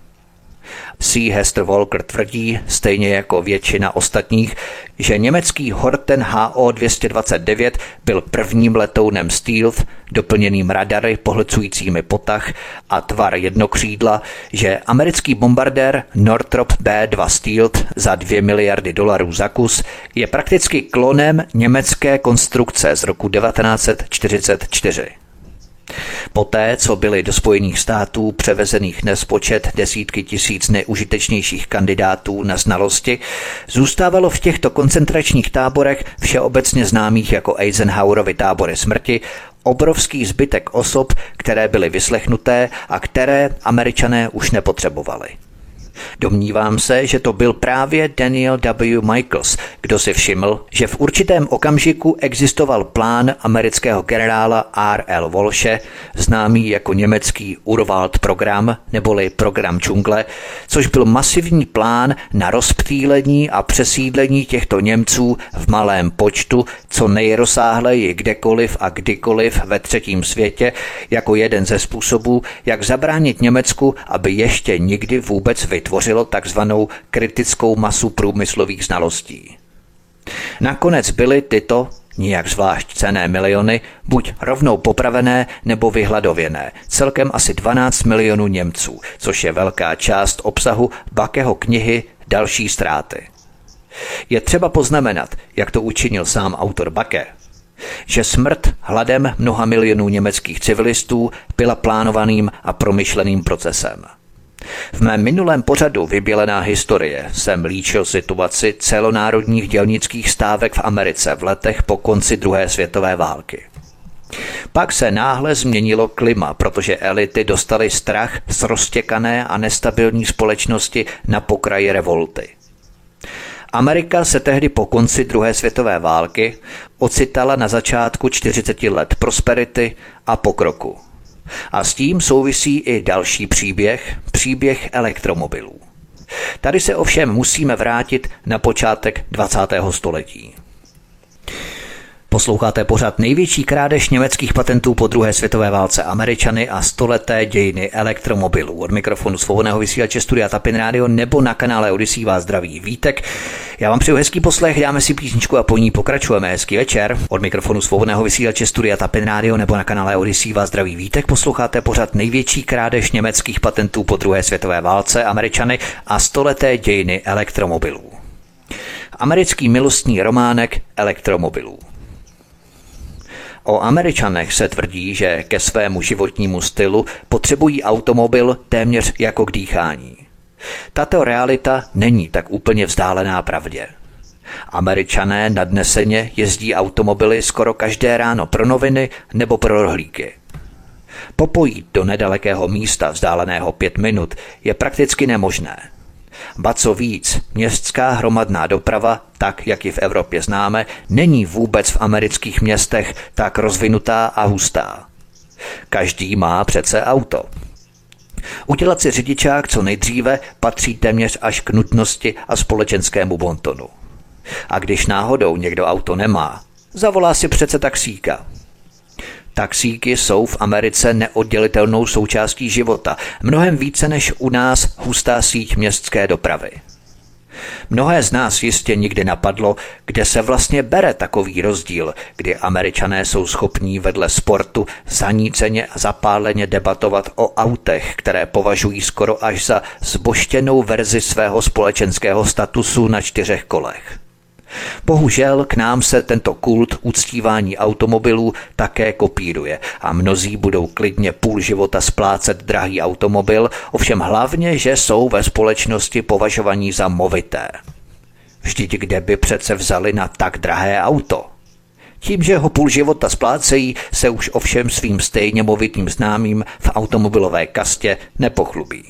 C. Hester Walker tvrdí, stejně jako většina ostatních, že německý Horten HO-229 byl prvním letounem Stealth, doplněným radary pohlcujícími potah a tvar jednokřídla, že americký bombardér Northrop B-2 Stealth za 2 miliardy dolarů za kus je prakticky klonem německé konstrukce z roku 1944. Poté, co byly do Spojených států převezených nespočet desítky tisíc neužitečnějších kandidátů na znalosti, zůstávalo v těchto koncentračních táborech všeobecně známých jako Eisenhowerovy tábory smrti obrovský zbytek osob, které byly vyslechnuté a které američané už nepotřebovali. Domnívám se, že to byl právě Daniel W. Michaels, kdo si všiml, že v určitém okamžiku existoval plán amerického generála R.L. Walshe, známý jako německý Urwald program neboli program džungle, což byl masivní plán na rozptýlení a přesídlení těchto Němců v malém počtu, co nejrozsáhleji kdekoliv a kdykoliv ve třetím světě, jako jeden ze způsobů, jak zabránit Německu, aby ještě nikdy vůbec vytvořil vytvořilo takzvanou kritickou masu průmyslových znalostí. Nakonec byly tyto nijak zvlášť cené miliony buď rovnou popravené nebo vyhladověné, celkem asi 12 milionů Němců, což je velká část obsahu Bakeho knihy Další ztráty. Je třeba poznamenat, jak to učinil sám autor Bake, že smrt hladem mnoha milionů německých civilistů byla plánovaným a promyšleným procesem. V mém minulém pořadu Vybělená historie jsem líčil situaci celonárodních dělnických stávek v Americe v letech po konci druhé světové války. Pak se náhle změnilo klima, protože elity dostaly strach z roztěkané a nestabilní společnosti na pokraji revolty. Amerika se tehdy po konci druhé světové války ocitala na začátku 40 let prosperity a pokroku. A s tím souvisí i další příběh, příběh elektromobilů. Tady se ovšem musíme vrátit na počátek 20. století. Posloucháte pořád největší krádež německých patentů po druhé světové válce Američany a stoleté dějiny elektromobilů. Od mikrofonu svobodného vysílače Studia Tapin Radio nebo na kanále Odisí vás zdraví Vítek. Já vám přeju hezký poslech, dáme si písničku a po ní pokračujeme. Hezký večer. Od mikrofonu svobodného vysílače Studia Tapin Radio nebo na kanále Odisí vás zdraví Vítek. Posloucháte pořád největší krádež německých patentů po druhé světové válce Američany a stoleté dějiny elektromobilů. Americký milostný románek elektromobilů. O Američanech se tvrdí, že ke svému životnímu stylu potřebují automobil téměř jako k dýchání. Tato realita není tak úplně vzdálená pravdě. Američané nadneseně jezdí automobily skoro každé ráno pro noviny nebo pro rohlíky. Popojít do nedalekého místa vzdáleného pět minut je prakticky nemožné – Ba co víc, městská hromadná doprava, tak jak ji v Evropě známe, není vůbec v amerických městech tak rozvinutá a hustá. Každý má přece auto. Udělat si řidičák co nejdříve patří téměř až k nutnosti a společenskému bontonu. A když náhodou někdo auto nemá, zavolá si přece taxíka. Taxíky jsou v Americe neoddělitelnou součástí života, mnohem více než u nás hustá síť městské dopravy. Mnohé z nás jistě nikdy napadlo, kde se vlastně bere takový rozdíl, kdy američané jsou schopní vedle sportu zaníceně a zapáleně debatovat o autech, které považují skoro až za zboštěnou verzi svého společenského statusu na čtyřech kolech. Bohužel k nám se tento kult uctívání automobilů také kopíruje a mnozí budou klidně půl života splácet drahý automobil, ovšem hlavně, že jsou ve společnosti považovaní za movité. Vždyť kde by přece vzali na tak drahé auto? Tím, že ho půl života splácejí, se už ovšem svým stejně movitým známým v automobilové kastě nepochlubí.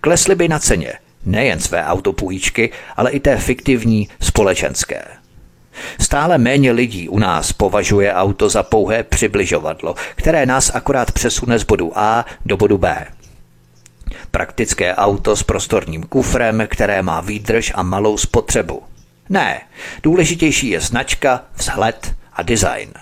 Klesly by na ceně, nejen své autopůjčky, ale i té fiktivní společenské. Stále méně lidí u nás považuje auto za pouhé přibližovadlo, které nás akorát přesune z bodu A do bodu B. Praktické auto s prostorním kufrem, které má výdrž a malou spotřebu. Ne, důležitější je značka, vzhled a design.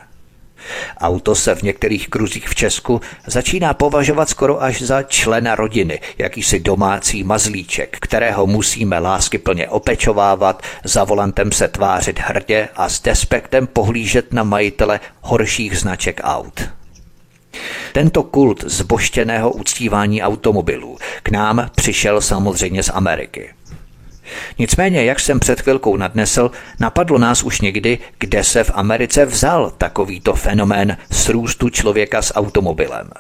Auto se v některých kruzích v Česku začíná považovat skoro až za člena rodiny, jakýsi domácí mazlíček, kterého musíme láskyplně opečovávat, za volantem se tvářit hrdě a s despektem pohlížet na majitele horších značek aut. Tento kult zboštěného uctívání automobilů k nám přišel samozřejmě z Ameriky. Nicméně, jak jsem před chvilkou nadnesl, napadlo nás už někdy, kde se v Americe vzal takovýto fenomén srůstu člověka s automobilem.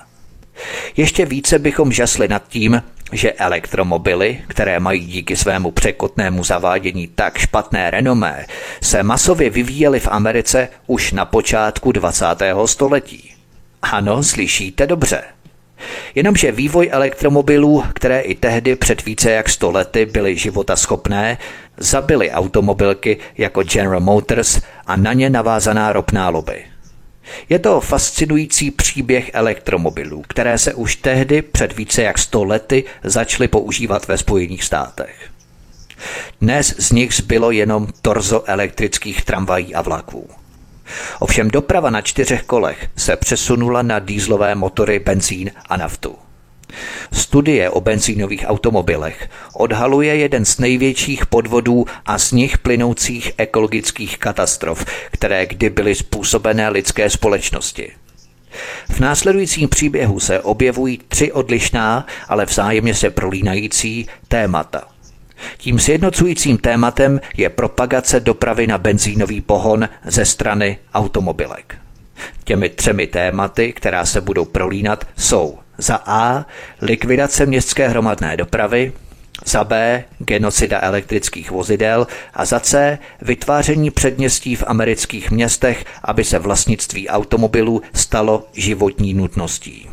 Ještě více bychom žasli nad tím, že elektromobily, které mají díky svému překotnému zavádění tak špatné renomé, se masově vyvíjely v Americe už na počátku 20. století. Ano, slyšíte dobře. Jenomže vývoj elektromobilů, které i tehdy před více jak 100 lety byly života schopné, zabily automobilky jako General Motors a na ně navázaná ropná lobby. Je to fascinující příběh elektromobilů, které se už tehdy před více jak 100 lety začaly používat ve Spojených státech. Dnes z nich zbylo jenom torzo elektrických tramvají a vlaků. Ovšem doprava na čtyřech kolech se přesunula na dýzlové motory, benzín a naftu. Studie o benzínových automobilech odhaluje jeden z největších podvodů a z nich plynoucích ekologických katastrof, které kdy byly způsobené lidské společnosti. V následujícím příběhu se objevují tři odlišná, ale vzájemně se prolínající témata. Tím sjednocujícím tématem je propagace dopravy na benzínový pohon ze strany automobilek. Těmi třemi tématy, která se budou prolínat, jsou za A. likvidace městské hromadné dopravy, za B. genocida elektrických vozidel a za C. vytváření předměstí v amerických městech, aby se vlastnictví automobilů stalo životní nutností.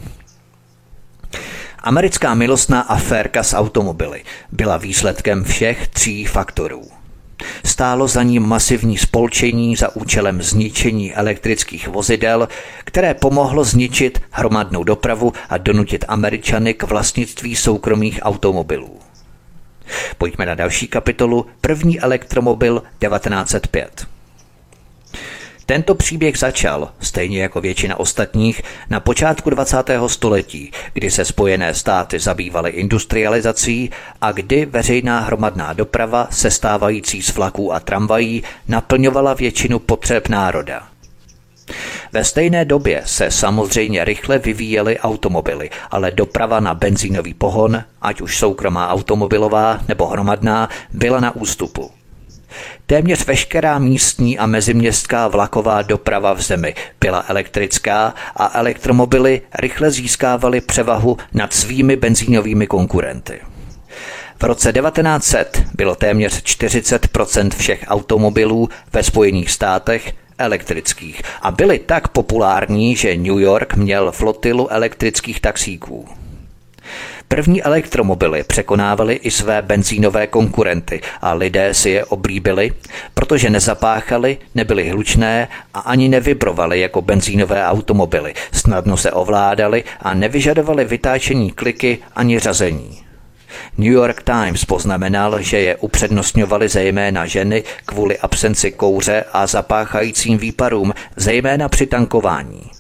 Americká milostná aférka s automobily byla výsledkem všech tří faktorů. Stálo za ním masivní spolčení za účelem zničení elektrických vozidel, které pomohlo zničit hromadnou dopravu a donutit Američany k vlastnictví soukromých automobilů. Pojďme na další kapitolu První elektromobil 1905. Tento příběh začal, stejně jako většina ostatních, na počátku 20. století, kdy se Spojené státy zabývaly industrializací a kdy veřejná hromadná doprava, sestávající z vlaků a tramvají, naplňovala většinu potřeb národa. Ve stejné době se samozřejmě rychle vyvíjely automobily, ale doprava na benzínový pohon, ať už soukromá automobilová nebo hromadná, byla na ústupu. Téměř veškerá místní a meziměstská vlaková doprava v zemi byla elektrická a elektromobily rychle získávaly převahu nad svými benzínovými konkurenty. V roce 1900 bylo téměř 40% všech automobilů ve Spojených státech elektrických a byly tak populární, že New York měl flotilu elektrických taxíků. První elektromobily překonávaly i své benzínové konkurenty a lidé si je oblíbili, protože nezapáchaly, nebyly hlučné a ani nevibrovaly jako benzínové automobily, snadno se ovládaly a nevyžadovaly vytáčení kliky ani řazení. New York Times poznamenal, že je upřednostňovaly zejména ženy kvůli absenci kouře a zapáchajícím výparům, zejména při tankování.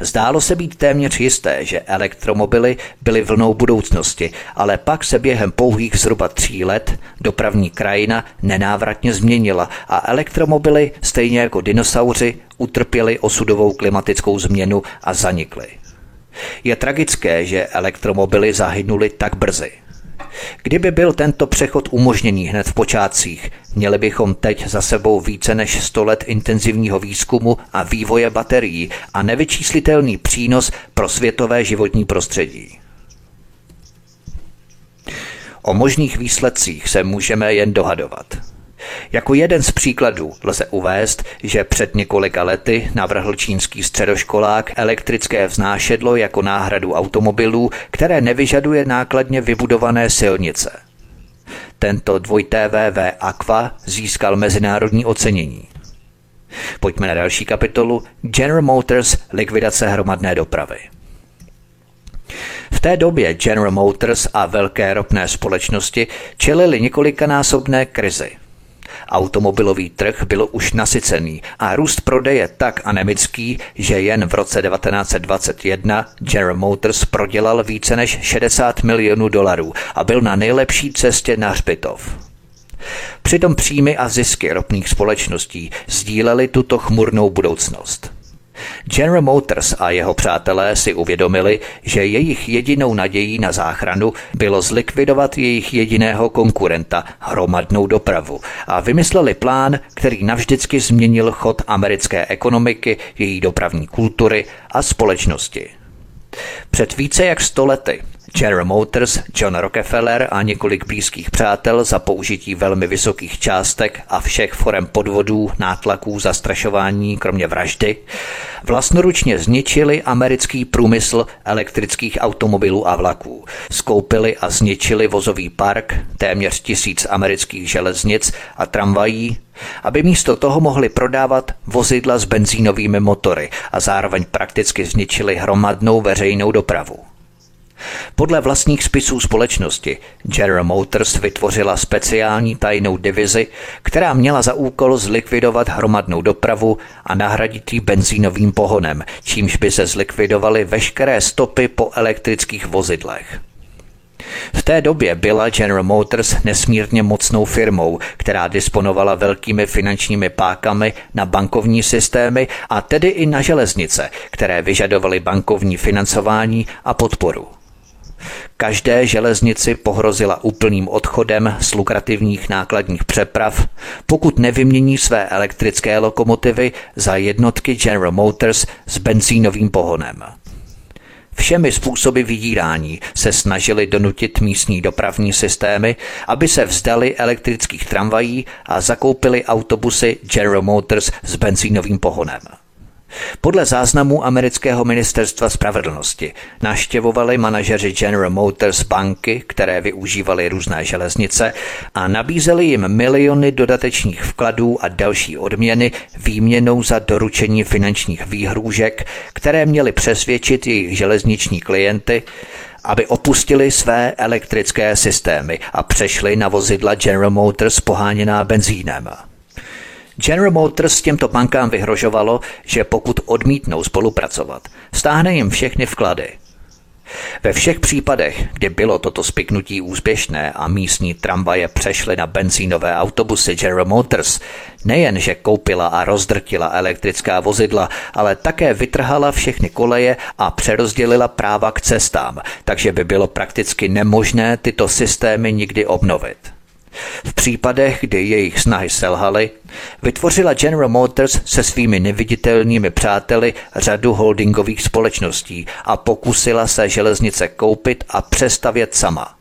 Zdálo se být téměř jisté, že elektromobily byly vlnou budoucnosti, ale pak se během pouhých zhruba tří let dopravní krajina nenávratně změnila a elektromobily, stejně jako dinosauři, utrpěly osudovou klimatickou změnu a zanikly. Je tragické, že elektromobily zahynuly tak brzy. Kdyby byl tento přechod umožněný hned v počátcích, měli bychom teď za sebou více než 100 let intenzivního výzkumu a vývoje baterií a nevyčíslitelný přínos pro světové životní prostředí. O možných výsledcích se můžeme jen dohadovat. Jako jeden z příkladů lze uvést, že před několika lety navrhl čínský středoškolák elektrické vznášedlo jako náhradu automobilů, které nevyžaduje nákladně vybudované silnice. Tento 2TVV Aqua získal mezinárodní ocenění. Pojďme na další kapitolu General Motors likvidace hromadné dopravy. V té době General Motors a velké ropné společnosti čelili několikanásobné krizi – Automobilový trh byl už nasycený a růst prodeje tak anemický, že jen v roce 1921 General Motors prodělal více než 60 milionů dolarů a byl na nejlepší cestě na hřbitov. Přitom příjmy a zisky ropných společností sdílely tuto chmurnou budoucnost. General Motors a jeho přátelé si uvědomili, že jejich jedinou nadějí na záchranu bylo zlikvidovat jejich jediného konkurenta, hromadnou dopravu, a vymysleli plán, který navždycky změnil chod americké ekonomiky, její dopravní kultury a společnosti. Před více jak sto lety General Motors, John Rockefeller a několik blízkých přátel za použití velmi vysokých částek a všech forem podvodů, nátlaků, zastrašování, kromě vraždy, vlastnoručně zničili americký průmysl elektrických automobilů a vlaků. Skoupili a zničili vozový park, téměř tisíc amerických železnic a tramvají, aby místo toho mohli prodávat vozidla s benzínovými motory a zároveň prakticky zničili hromadnou veřejnou dopravu. Podle vlastních spisů společnosti General Motors vytvořila speciální tajnou divizi, která měla za úkol zlikvidovat hromadnou dopravu a nahradit ji benzínovým pohonem, čímž by se zlikvidovaly veškeré stopy po elektrických vozidlech. V té době byla General Motors nesmírně mocnou firmou, která disponovala velkými finančními pákami na bankovní systémy a tedy i na železnice, které vyžadovaly bankovní financování a podporu. Každé železnici pohrozila úplným odchodem z lukrativních nákladních přeprav, pokud nevymění své elektrické lokomotivy za jednotky General Motors s benzínovým pohonem. Všemi způsoby vydírání se snažili donutit místní dopravní systémy, aby se vzdali elektrických tramvají a zakoupili autobusy General Motors s benzínovým pohonem. Podle záznamů amerického ministerstva spravedlnosti naštěvovali manažeři General Motors banky, které využívaly různé železnice a nabízeli jim miliony dodatečných vkladů a další odměny výměnou za doručení finančních výhrůžek, které měly přesvědčit jejich železniční klienty, aby opustili své elektrické systémy a přešli na vozidla General Motors poháněná benzínem. General Motors těmto bankám vyhrožovalo, že pokud odmítnou spolupracovat, stáhne jim všechny vklady. Ve všech případech, kdy bylo toto spiknutí úspěšné a místní tramvaje přešly na benzínové autobusy General Motors, nejen, že koupila a rozdrtila elektrická vozidla, ale také vytrhala všechny koleje a přerozdělila práva k cestám, takže by bylo prakticky nemožné tyto systémy nikdy obnovit. V případech, kdy jejich snahy selhaly, vytvořila General Motors se svými neviditelnými přáteli řadu holdingových společností a pokusila se železnice koupit a přestavět sama.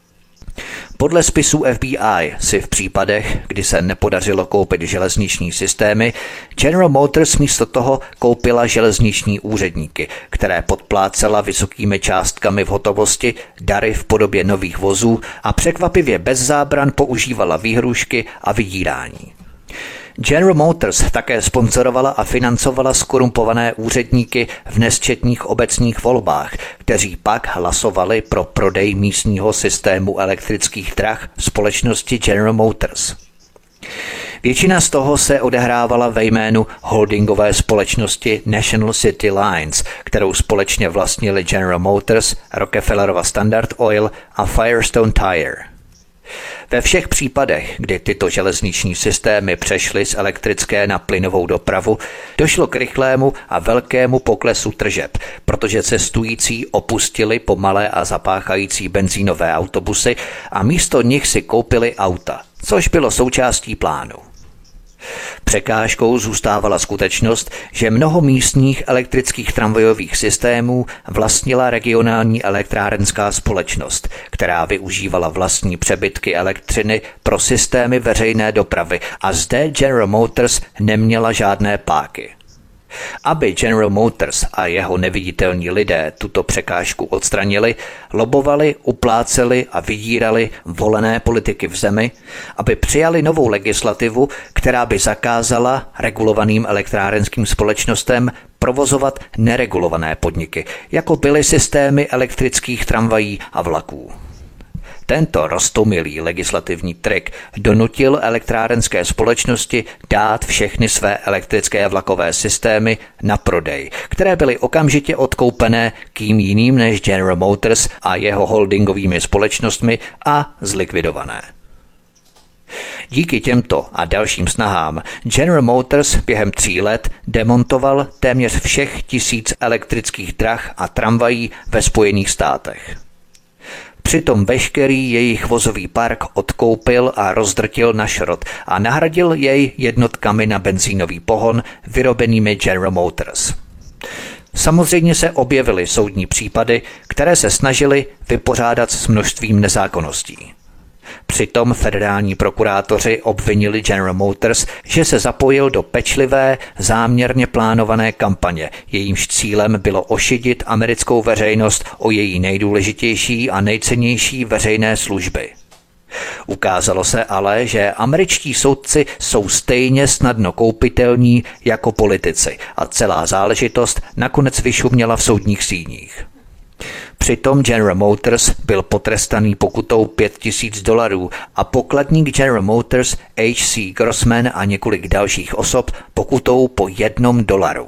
Podle spisů FBI si v případech, kdy se nepodařilo koupit železniční systémy, General Motors místo toho koupila železniční úředníky, které podplácela vysokými částkami v hotovosti, dary v podobě nových vozů a překvapivě bez zábran používala výhrušky a vydírání. General Motors také sponzorovala a financovala skorumpované úředníky v nesčetných obecních volbách, kteří pak hlasovali pro prodej místního systému elektrických drah společnosti General Motors. Většina z toho se odehrávala ve jménu holdingové společnosti National City Lines, kterou společně vlastnili General Motors, Rockefellerova Standard Oil a Firestone Tire. Ve všech případech, kdy tyto železniční systémy přešly z elektrické na plynovou dopravu, došlo k rychlému a velkému poklesu tržeb, protože cestující opustili pomalé a zapáchající benzínové autobusy a místo nich si koupili auta, což bylo součástí plánu. Překážkou zůstávala skutečnost, že mnoho místních elektrických tramvajových systémů vlastnila regionální elektrárenská společnost, která využívala vlastní přebytky elektřiny pro systémy veřejné dopravy a zde General Motors neměla žádné páky. Aby General Motors a jeho neviditelní lidé tuto překážku odstranili, lobovali, upláceli a vydírali volené politiky v zemi, aby přijali novou legislativu, která by zakázala regulovaným elektrárenským společnostem provozovat neregulované podniky, jako byly systémy elektrických tramvají a vlaků. Tento rostomilý legislativní trik donutil elektrárenské společnosti dát všechny své elektrické vlakové systémy na prodej, které byly okamžitě odkoupené kým jiným než General Motors a jeho holdingovými společnostmi a zlikvidované. Díky těmto a dalším snahám General Motors během tří let demontoval téměř všech tisíc elektrických drah a tramvají ve Spojených státech. Přitom veškerý jejich vozový park odkoupil a rozdrtil na šrot a nahradil jej jednotkami na benzínový pohon vyrobenými General Motors. Samozřejmě se objevily soudní případy, které se snažily vypořádat s množstvím nezákonností. Přitom federální prokurátoři obvinili General Motors, že se zapojil do pečlivé, záměrně plánované kampaně, jejímž cílem bylo ošidit americkou veřejnost o její nejdůležitější a nejcennější veřejné služby. Ukázalo se ale, že američtí soudci jsou stejně snadno koupitelní jako politici a celá záležitost nakonec vyšuměla v soudních síních. Přitom General Motors byl potrestaný pokutou 5000 dolarů a pokladník General Motors H.C. Grossman a několik dalších osob pokutou po jednom dolaru.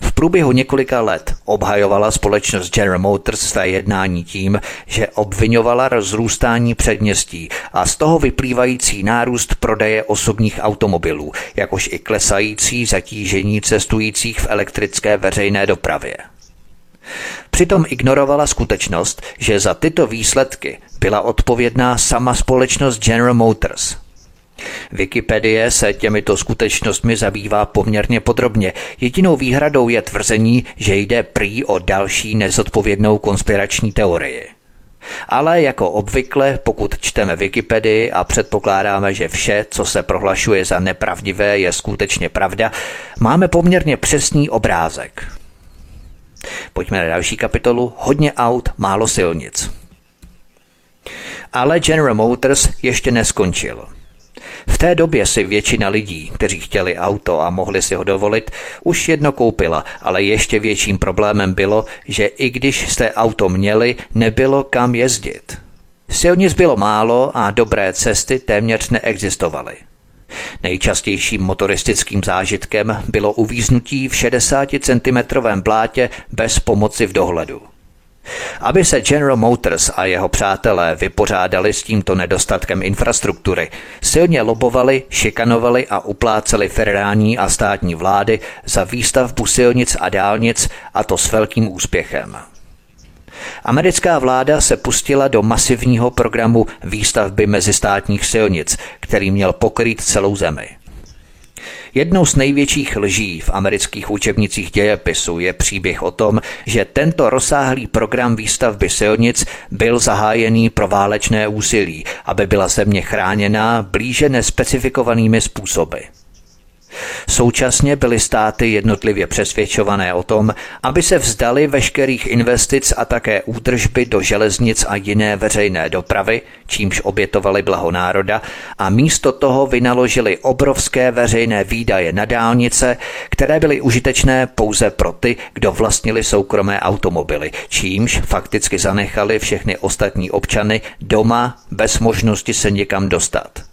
V průběhu několika let obhajovala společnost General Motors své jednání tím, že obvinovala rozrůstání předměstí a z toho vyplývající nárůst prodeje osobních automobilů, jakož i klesající zatížení cestujících v elektrické veřejné dopravě. Přitom ignorovala skutečnost, že za tyto výsledky byla odpovědná sama společnost General Motors. Wikipedie se těmito skutečnostmi zabývá poměrně podrobně. Jedinou výhradou je tvrzení, že jde prý o další nezodpovědnou konspirační teorii. Ale jako obvykle, pokud čteme Wikipedii a předpokládáme, že vše, co se prohlašuje za nepravdivé, je skutečně pravda, máme poměrně přesný obrázek. Pojďme na další kapitolu. Hodně aut, málo silnic. Ale General Motors ještě neskončil. V té době si většina lidí, kteří chtěli auto a mohli si ho dovolit, už jedno koupila, ale ještě větším problémem bylo, že i když jste auto měli, nebylo kam jezdit. Silnic bylo málo a dobré cesty téměř neexistovaly. Nejčastějším motoristickým zážitkem bylo uvíznutí v 60 cm blátě bez pomoci v dohledu. Aby se General Motors a jeho přátelé vypořádali s tímto nedostatkem infrastruktury, silně lobovali, šikanovali a upláceli federální a státní vlády za výstavbu silnic a dálnic a to s velkým úspěchem. Americká vláda se pustila do masivního programu výstavby mezistátních silnic, který měl pokrýt celou zemi. Jednou z největších lží v amerických učebnicích dějepisu je příběh o tom, že tento rozsáhlý program výstavby silnic byl zahájený pro válečné úsilí, aby byla země chráněná blíže nespecifikovanými způsoby. Současně byly státy jednotlivě přesvědčované o tom, aby se vzdali veškerých investic a také údržby do železnic a jiné veřejné dopravy, čímž obětovali blaho národa, a místo toho vynaložili obrovské veřejné výdaje na dálnice, které byly užitečné pouze pro ty, kdo vlastnili soukromé automobily, čímž fakticky zanechali všechny ostatní občany doma bez možnosti se někam dostat.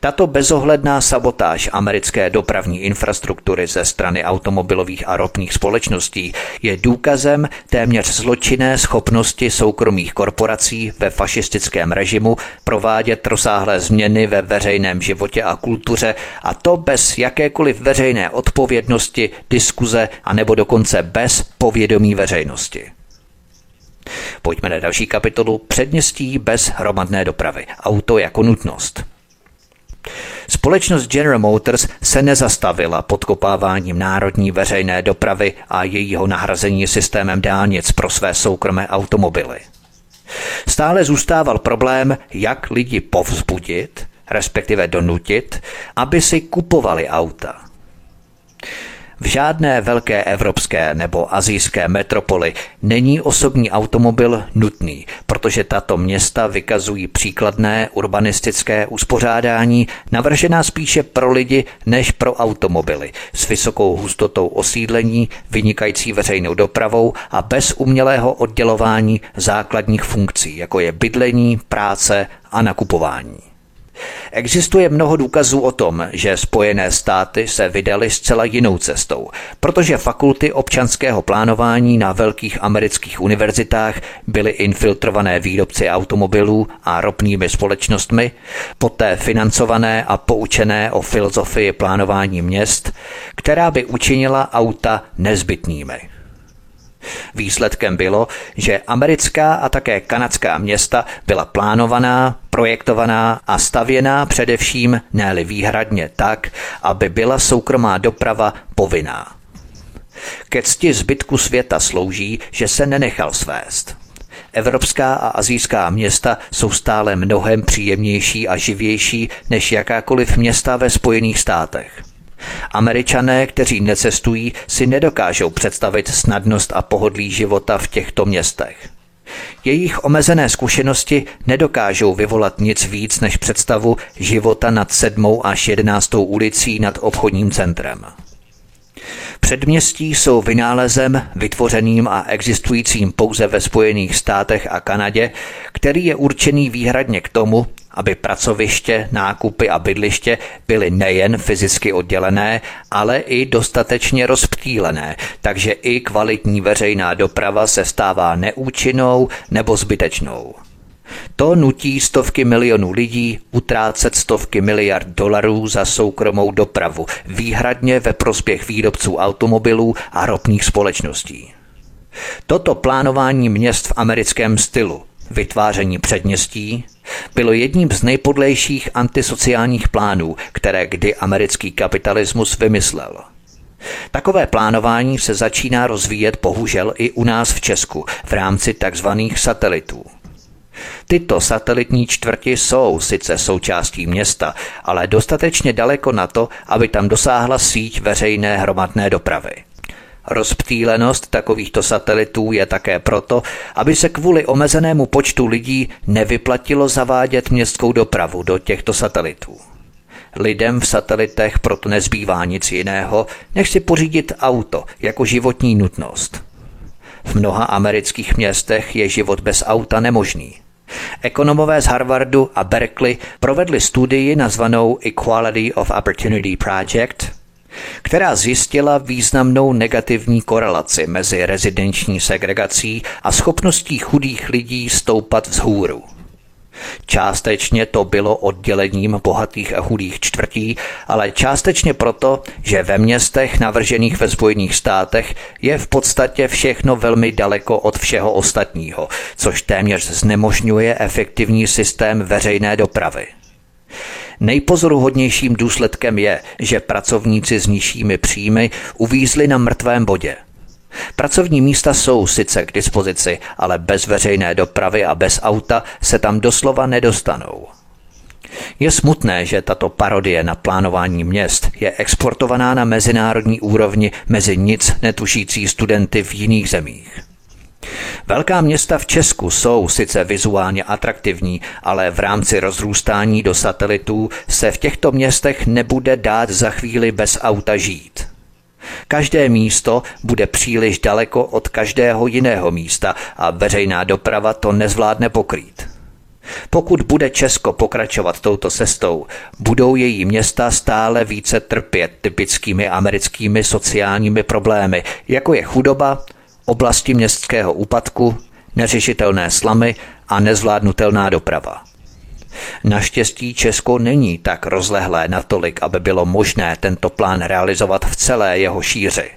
Tato bezohledná sabotáž americké dopravní infrastruktury ze strany automobilových a ropných společností je důkazem téměř zločinné schopnosti soukromých korporací ve fašistickém režimu provádět rozsáhlé změny ve veřejném životě a kultuře a to bez jakékoliv veřejné odpovědnosti, diskuze a nebo dokonce bez povědomí veřejnosti. Pojďme na další kapitolu Předměstí bez hromadné dopravy. Auto jako nutnost. Společnost General Motors se nezastavila podkopáváním národní veřejné dopravy a jejího nahrazení systémem dálnic pro své soukromé automobily. Stále zůstával problém, jak lidi povzbudit, respektive donutit, aby si kupovali auta. V žádné velké evropské nebo azijské metropoli není osobní automobil nutný, protože tato města vykazují příkladné urbanistické uspořádání navržená spíše pro lidi než pro automobily, s vysokou hustotou osídlení, vynikající veřejnou dopravou a bez umělého oddělování základních funkcí, jako je bydlení, práce a nakupování. Existuje mnoho důkazů o tom, že Spojené státy se vydaly zcela jinou cestou, protože fakulty občanského plánování na velkých amerických univerzitách byly infiltrované výrobci automobilů a ropnými společnostmi, poté financované a poučené o filozofii plánování měst, která by učinila auta nezbytnými. Výsledkem bylo, že americká a také kanadská města byla plánovaná, projektovaná a stavěná především ne výhradně tak, aby byla soukromá doprava povinná. Ke cti zbytku světa slouží, že se nenechal svést. Evropská a azijská města jsou stále mnohem příjemnější a živější než jakákoliv města ve Spojených státech. Američané, kteří necestují, si nedokážou představit snadnost a pohodlí života v těchto městech. Jejich omezené zkušenosti nedokážou vyvolat nic víc než představu života nad sedmou až jedenáctou ulicí nad obchodním centrem. Předměstí jsou vynálezem vytvořeným a existujícím pouze ve Spojených státech a Kanadě, který je určený výhradně k tomu, aby pracoviště, nákupy a bydliště byly nejen fyzicky oddělené, ale i dostatečně rozptýlené, takže i kvalitní veřejná doprava se stává neúčinnou nebo zbytečnou. To nutí stovky milionů lidí utrácet stovky miliard dolarů za soukromou dopravu, výhradně ve prospěch výrobců automobilů a ropných společností. Toto plánování měst v americkém stylu, vytváření předměstí, bylo jedním z nejpodlejších antisociálních plánů, které kdy americký kapitalismus vymyslel. Takové plánování se začíná rozvíjet bohužel i u nás v Česku v rámci tzv. satelitů. Tyto satelitní čtvrti jsou sice součástí města, ale dostatečně daleko na to, aby tam dosáhla síť veřejné hromadné dopravy. Rozptýlenost takovýchto satelitů je také proto, aby se kvůli omezenému počtu lidí nevyplatilo zavádět městskou dopravu do těchto satelitů. Lidem v satelitech proto nezbývá nic jiného, než si pořídit auto jako životní nutnost. V mnoha amerických městech je život bez auta nemožný. Ekonomové z Harvardu a Berkeley provedli studii nazvanou Equality of Opportunity Project, která zjistila významnou negativní korelaci mezi rezidenční segregací a schopností chudých lidí stoupat vzhůru. Částečně to bylo oddělením bohatých a chudých čtvrtí, ale částečně proto, že ve městech navržených ve Spojených státech je v podstatě všechno velmi daleko od všeho ostatního, což téměř znemožňuje efektivní systém veřejné dopravy. Nejpozoruhodnějším důsledkem je, že pracovníci s nižšími příjmy uvízli na mrtvém bodě. Pracovní místa jsou sice k dispozici, ale bez veřejné dopravy a bez auta se tam doslova nedostanou. Je smutné, že tato parodie na plánování měst je exportovaná na mezinárodní úrovni mezi nic netušící studenty v jiných zemích. Velká města v Česku jsou sice vizuálně atraktivní, ale v rámci rozrůstání do satelitů se v těchto městech nebude dát za chvíli bez auta žít. Každé místo bude příliš daleko od každého jiného místa a veřejná doprava to nezvládne pokrýt. Pokud bude Česko pokračovat touto cestou, budou její města stále více trpět typickými americkými sociálními problémy, jako je chudoba, oblasti městského úpadku, neřešitelné slamy a nezvládnutelná doprava. Naštěstí Česko není tak rozlehlé natolik, aby bylo možné tento plán realizovat v celé jeho šíři.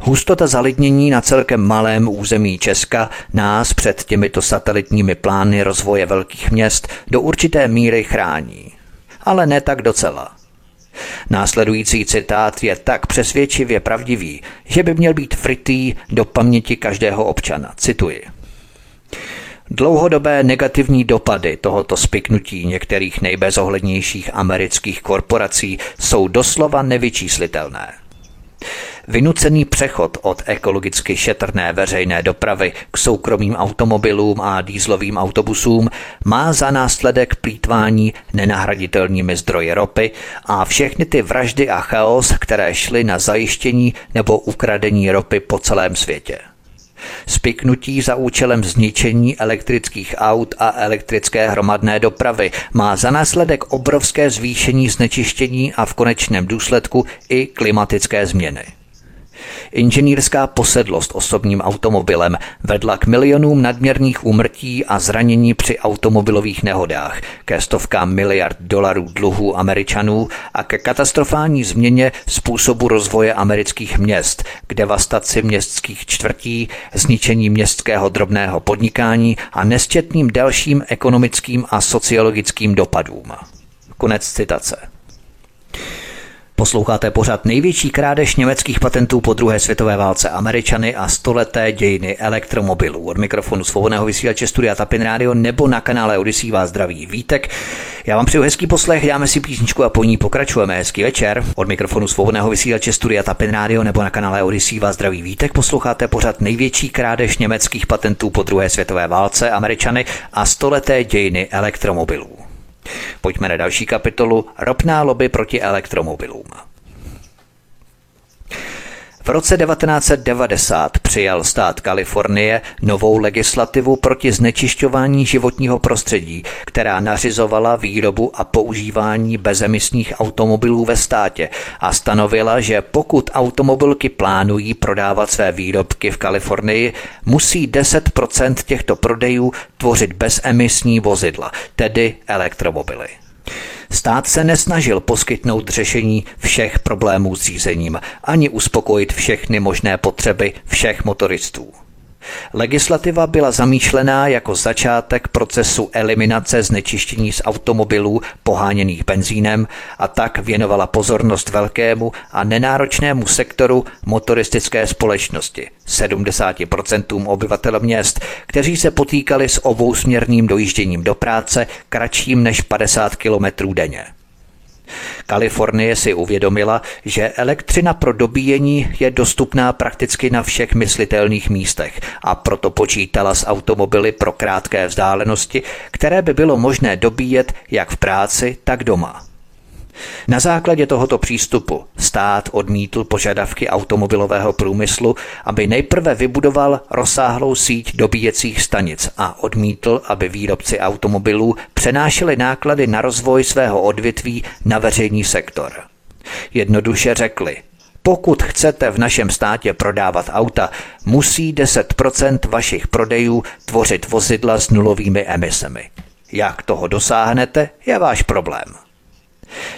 Hustota zalidnění na celkem malém území Česka nás před těmito satelitními plány rozvoje velkých měst do určité míry chrání. Ale ne tak docela. Následující citát je tak přesvědčivě pravdivý, že by měl být fritý do paměti každého občana. Cituji. Dlouhodobé negativní dopady tohoto spiknutí některých nejbezohlednějších amerických korporací jsou doslova nevyčíslitelné. Vynucený přechod od ekologicky šetrné veřejné dopravy k soukromým automobilům a dýzlovým autobusům má za následek plítvání nenahraditelnými zdroje ropy a všechny ty vraždy a chaos, které šly na zajištění nebo ukradení ropy po celém světě. Spiknutí za účelem zničení elektrických aut a elektrické hromadné dopravy má za následek obrovské zvýšení znečištění a v konečném důsledku i klimatické změny. Inženýrská posedlost osobním automobilem vedla k milionům nadměrných úmrtí a zranění při automobilových nehodách, ke stovkám miliard dolarů dluhů Američanů a ke katastrofální změně způsobu rozvoje amerických měst, k devastaci městských čtvrtí, zničení městského drobného podnikání a nesčetným dalším ekonomickým a sociologickým dopadům. Konec citace. Posloucháte pořád největší krádež německých patentů po druhé světové válce Američany a stoleté dějiny elektromobilů. Od mikrofonu svobodného vysílače Studia Tapin Radio nebo na kanále Odyssey vás zdraví Vítek. Já vám přeju hezký poslech, dáme si písničku a po ní pokračujeme. Hezký večer. Od mikrofonu svobodného vysílače Studia Tapin Radio nebo na kanále Odyssey vás zdraví Vítek. Posloucháte pořád největší krádež německých patentů po druhé světové válce Američany a stoleté dějiny elektromobilů. Pojďme na další kapitolu Ropná lobby proti elektromobilům. V roce 1990 přijal stát Kalifornie novou legislativu proti znečišťování životního prostředí, která nařizovala výrobu a používání bezemisních automobilů ve státě a stanovila, že pokud automobilky plánují prodávat své výrobky v Kalifornii, musí 10% těchto prodejů tvořit bezemisní vozidla, tedy elektromobily. Stát se nesnažil poskytnout řešení všech problémů s řízením, ani uspokojit všechny možné potřeby všech motoristů. Legislativa byla zamýšlená jako začátek procesu eliminace znečištění z automobilů poháněných benzínem a tak věnovala pozornost velkému a nenáročnému sektoru motoristické společnosti, 70% obyvatel měst, kteří se potýkali s obousměrným dojížděním do práce kratším než 50 km denně. Kalifornie si uvědomila, že elektřina pro dobíjení je dostupná prakticky na všech myslitelných místech a proto počítala s automobily pro krátké vzdálenosti, které by bylo možné dobíjet jak v práci, tak doma. Na základě tohoto přístupu stát odmítl požadavky automobilového průmyslu, aby nejprve vybudoval rozsáhlou síť dobíjecích stanic a odmítl, aby výrobci automobilů přenášeli náklady na rozvoj svého odvětví na veřejný sektor. Jednoduše řekli, pokud chcete v našem státě prodávat auta, musí 10% vašich prodejů tvořit vozidla s nulovými emisemi. Jak toho dosáhnete, je váš problém.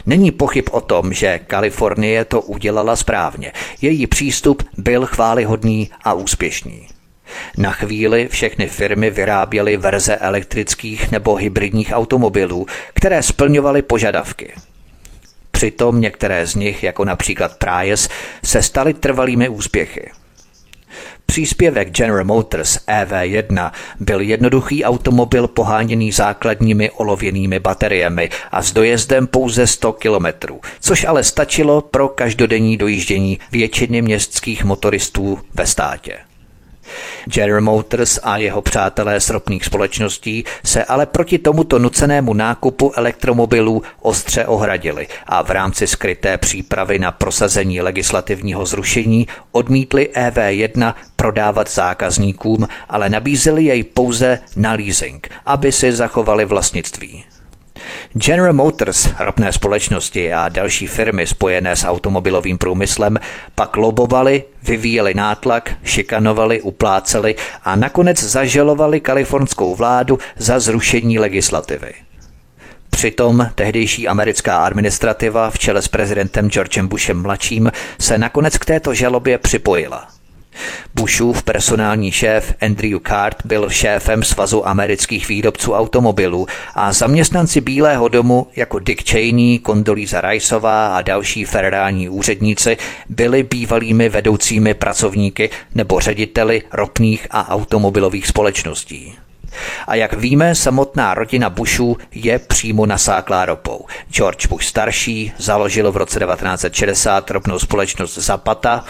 Není pochyb o tom, že Kalifornie to udělala správně. Její přístup byl chválihodný a úspěšný. Na chvíli všechny firmy vyráběly verze elektrických nebo hybridních automobilů, které splňovaly požadavky. Přitom některé z nich, jako například Prius, se staly trvalými úspěchy. Příspěvek General Motors EV1 byl jednoduchý automobil poháněný základními olověnými bateriemi a s dojezdem pouze 100 km, což ale stačilo pro každodenní dojíždění většiny městských motoristů ve státě. General Motors a jeho přátelé z ropných společností se ale proti tomuto nucenému nákupu elektromobilů ostře ohradili a v rámci skryté přípravy na prosazení legislativního zrušení odmítli EV1 prodávat zákazníkům, ale nabízeli jej pouze na leasing, aby si zachovali vlastnictví. General Motors, ropné společnosti a další firmy spojené s automobilovým průmyslem pak lobovali, vyvíjeli nátlak, šikanovali, upláceli a nakonec zažalovali kalifornskou vládu za zrušení legislativy. Přitom tehdejší americká administrativa v čele s prezidentem Georgem Bushem mladším se nakonec k této žalobě připojila – Bushův personální šéf Andrew Cart byl šéfem Svazu amerických výrobců automobilů a zaměstnanci Bílého domu jako Dick Cheney, Condoleezza Riceová a další federální úředníci byli bývalými vedoucími pracovníky nebo řediteli ropných a automobilových společností. A jak víme, samotná rodina Bushů je přímo nasáklá ropou. George Bush starší založil v roce 1960 ropnou společnost Zapata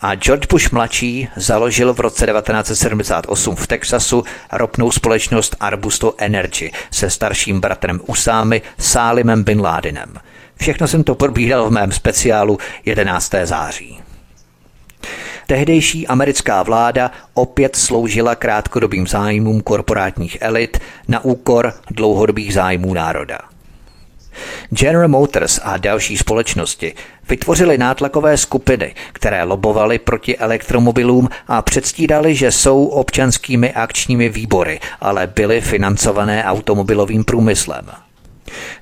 a George Bush mladší založil v roce 1978 v Texasu ropnou společnost Arbusto Energy se starším bratrem Usámy Sálimem Bin Ládinem. Všechno jsem to probíral v mém speciálu 11. září. Tehdejší americká vláda opět sloužila krátkodobým zájmům korporátních elit na úkor dlouhodobých zájmů národa. General Motors a další společnosti vytvořily nátlakové skupiny, které lobovaly proti elektromobilům a předstírali, že jsou občanskými akčními výbory, ale byly financované automobilovým průmyslem.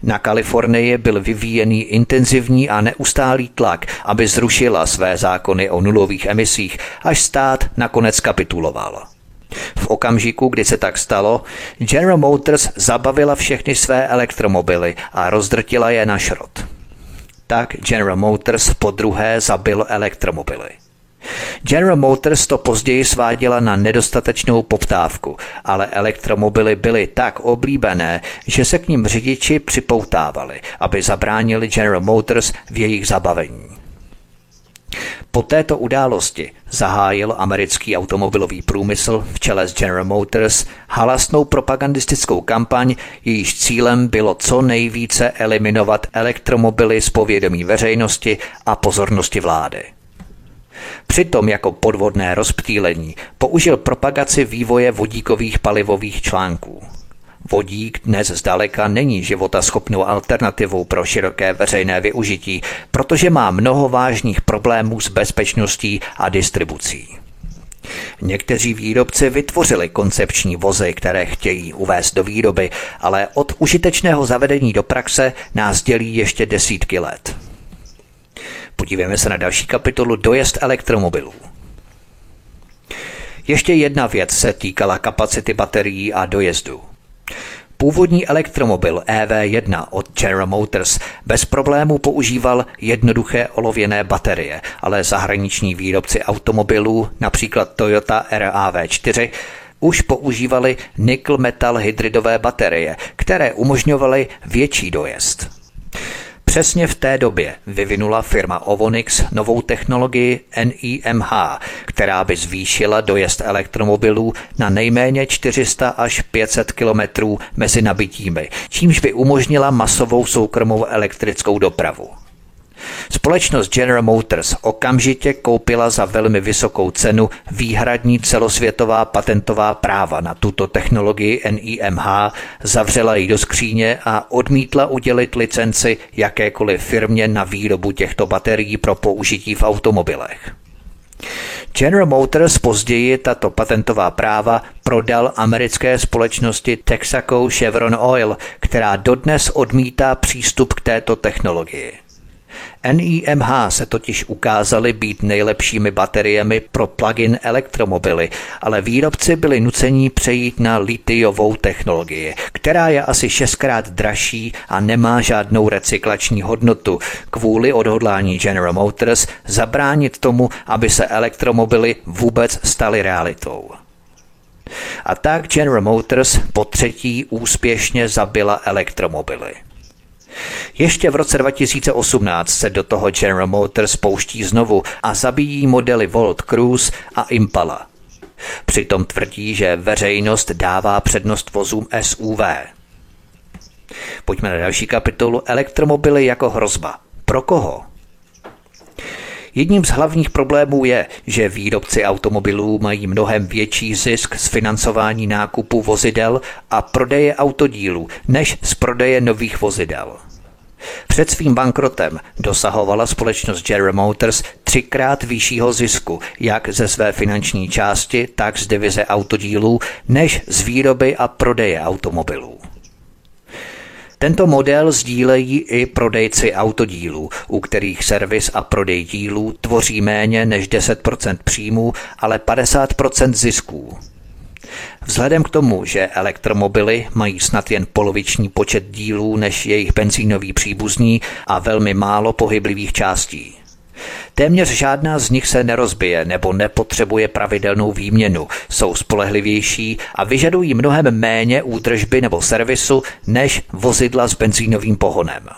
Na Kalifornii byl vyvíjený intenzivní a neustálý tlak, aby zrušila své zákony o nulových emisích, až stát nakonec kapituloval. V okamžiku, kdy se tak stalo, General Motors zabavila všechny své elektromobily a rozdrtila je na šrot. Tak General Motors po druhé zabil elektromobily. General Motors to později sváděla na nedostatečnou poptávku, ale elektromobily byly tak oblíbené, že se k ním řidiči připoutávali, aby zabránili General Motors v jejich zabavení. Po této události zahájil americký automobilový průmysl v čele s General Motors halasnou propagandistickou kampaň, jejíž cílem bylo co nejvíce eliminovat elektromobily z povědomí veřejnosti a pozornosti vlády. Přitom jako podvodné rozptýlení použil propagaci vývoje vodíkových palivových článků. Vodík dnes zdaleka není života schopnou alternativou pro široké veřejné využití, protože má mnoho vážných problémů s bezpečností a distribucí. Někteří výrobci vytvořili koncepční vozy, které chtějí uvést do výroby, ale od užitečného zavedení do praxe nás dělí ještě desítky let. Podívejme se na další kapitolu Dojezd elektromobilů. Ještě jedna věc se týkala kapacity baterií a dojezdu. Původní elektromobil EV1 od General Motors bez problémů používal jednoduché olověné baterie, ale zahraniční výrobci automobilů, například Toyota RAV4, už používali nickel metal hydridové baterie, které umožňovaly větší dojezd. Přesně v té době vyvinula firma Ovonix novou technologii NIMH, která by zvýšila dojezd elektromobilů na nejméně 400 až 500 kilometrů mezi nabitími, čímž by umožnila masovou soukromou elektrickou dopravu. Společnost General Motors okamžitě koupila za velmi vysokou cenu výhradní celosvětová patentová práva na tuto technologii NIMH, zavřela ji do skříně a odmítla udělit licenci jakékoliv firmě na výrobu těchto baterií pro použití v automobilech. General Motors později tato patentová práva prodal americké společnosti Texaco Chevron Oil, která dodnes odmítá přístup k této technologii. NIMH se totiž ukázaly být nejlepšími bateriemi pro plug-in elektromobily, ale výrobci byli nuceni přejít na litiovou technologii, která je asi šestkrát dražší a nemá žádnou recyklační hodnotu kvůli odhodlání General Motors zabránit tomu, aby se elektromobily vůbec staly realitou. A tak General Motors po třetí úspěšně zabila elektromobily. Ještě v roce 2018 se do toho General Motors pouští znovu a zabíjí modely Volt Cruise a Impala. Přitom tvrdí, že veřejnost dává přednost vozům SUV. Pojďme na další kapitolu Elektromobily jako hrozba. Pro koho? Jedním z hlavních problémů je, že výrobci automobilů mají mnohem větší zisk z financování nákupu vozidel a prodeje autodílů než z prodeje nových vozidel. Před svým bankrotem dosahovala společnost General Motors třikrát vyššího zisku, jak ze své finanční části, tak z divize autodílů, než z výroby a prodeje automobilů. Tento model sdílejí i prodejci autodílů, u kterých servis a prodej dílů tvoří méně než 10% příjmů, ale 50% zisků. Vzhledem k tomu, že elektromobily mají snad jen poloviční počet dílů než jejich benzínový příbuzní a velmi málo pohyblivých částí. Téměř žádná z nich se nerozbije nebo nepotřebuje pravidelnou výměnu, jsou spolehlivější a vyžadují mnohem méně údržby nebo servisu než vozidla s benzínovým pohonem.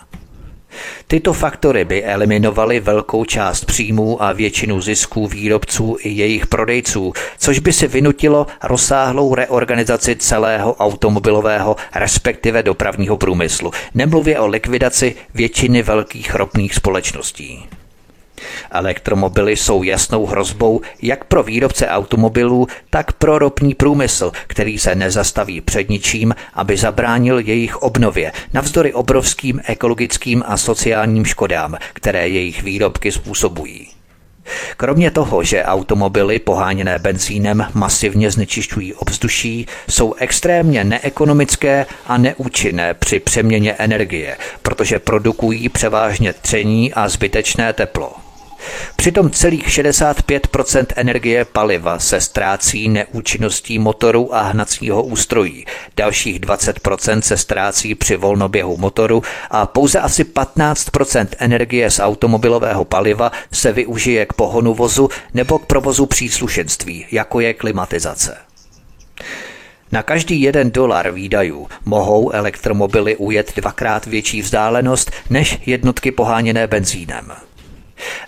Tyto faktory by eliminovaly velkou část příjmů a většinu zisků výrobců i jejich prodejců, což by si vynutilo rozsáhlou reorganizaci celého automobilového, respektive dopravního průmyslu. Nemluvě o likvidaci většiny velkých ropných společností. Elektromobily jsou jasnou hrozbou jak pro výrobce automobilů, tak pro ropný průmysl, který se nezastaví před ničím, aby zabránil jejich obnově, navzdory obrovským ekologickým a sociálním škodám, které jejich výrobky způsobují. Kromě toho, že automobily poháněné benzínem masivně znečišťují ovzduší, jsou extrémně neekonomické a neúčinné při přeměně energie, protože produkují převážně tření a zbytečné teplo. Přitom celých 65% energie paliva se ztrácí neúčinností motoru a hnacího ústrojí, dalších 20% se ztrácí při volnoběhu motoru a pouze asi 15% energie z automobilového paliva se využije k pohonu vozu nebo k provozu příslušenství, jako je klimatizace. Na každý jeden dolar výdajů mohou elektromobily ujet dvakrát větší vzdálenost než jednotky poháněné benzínem.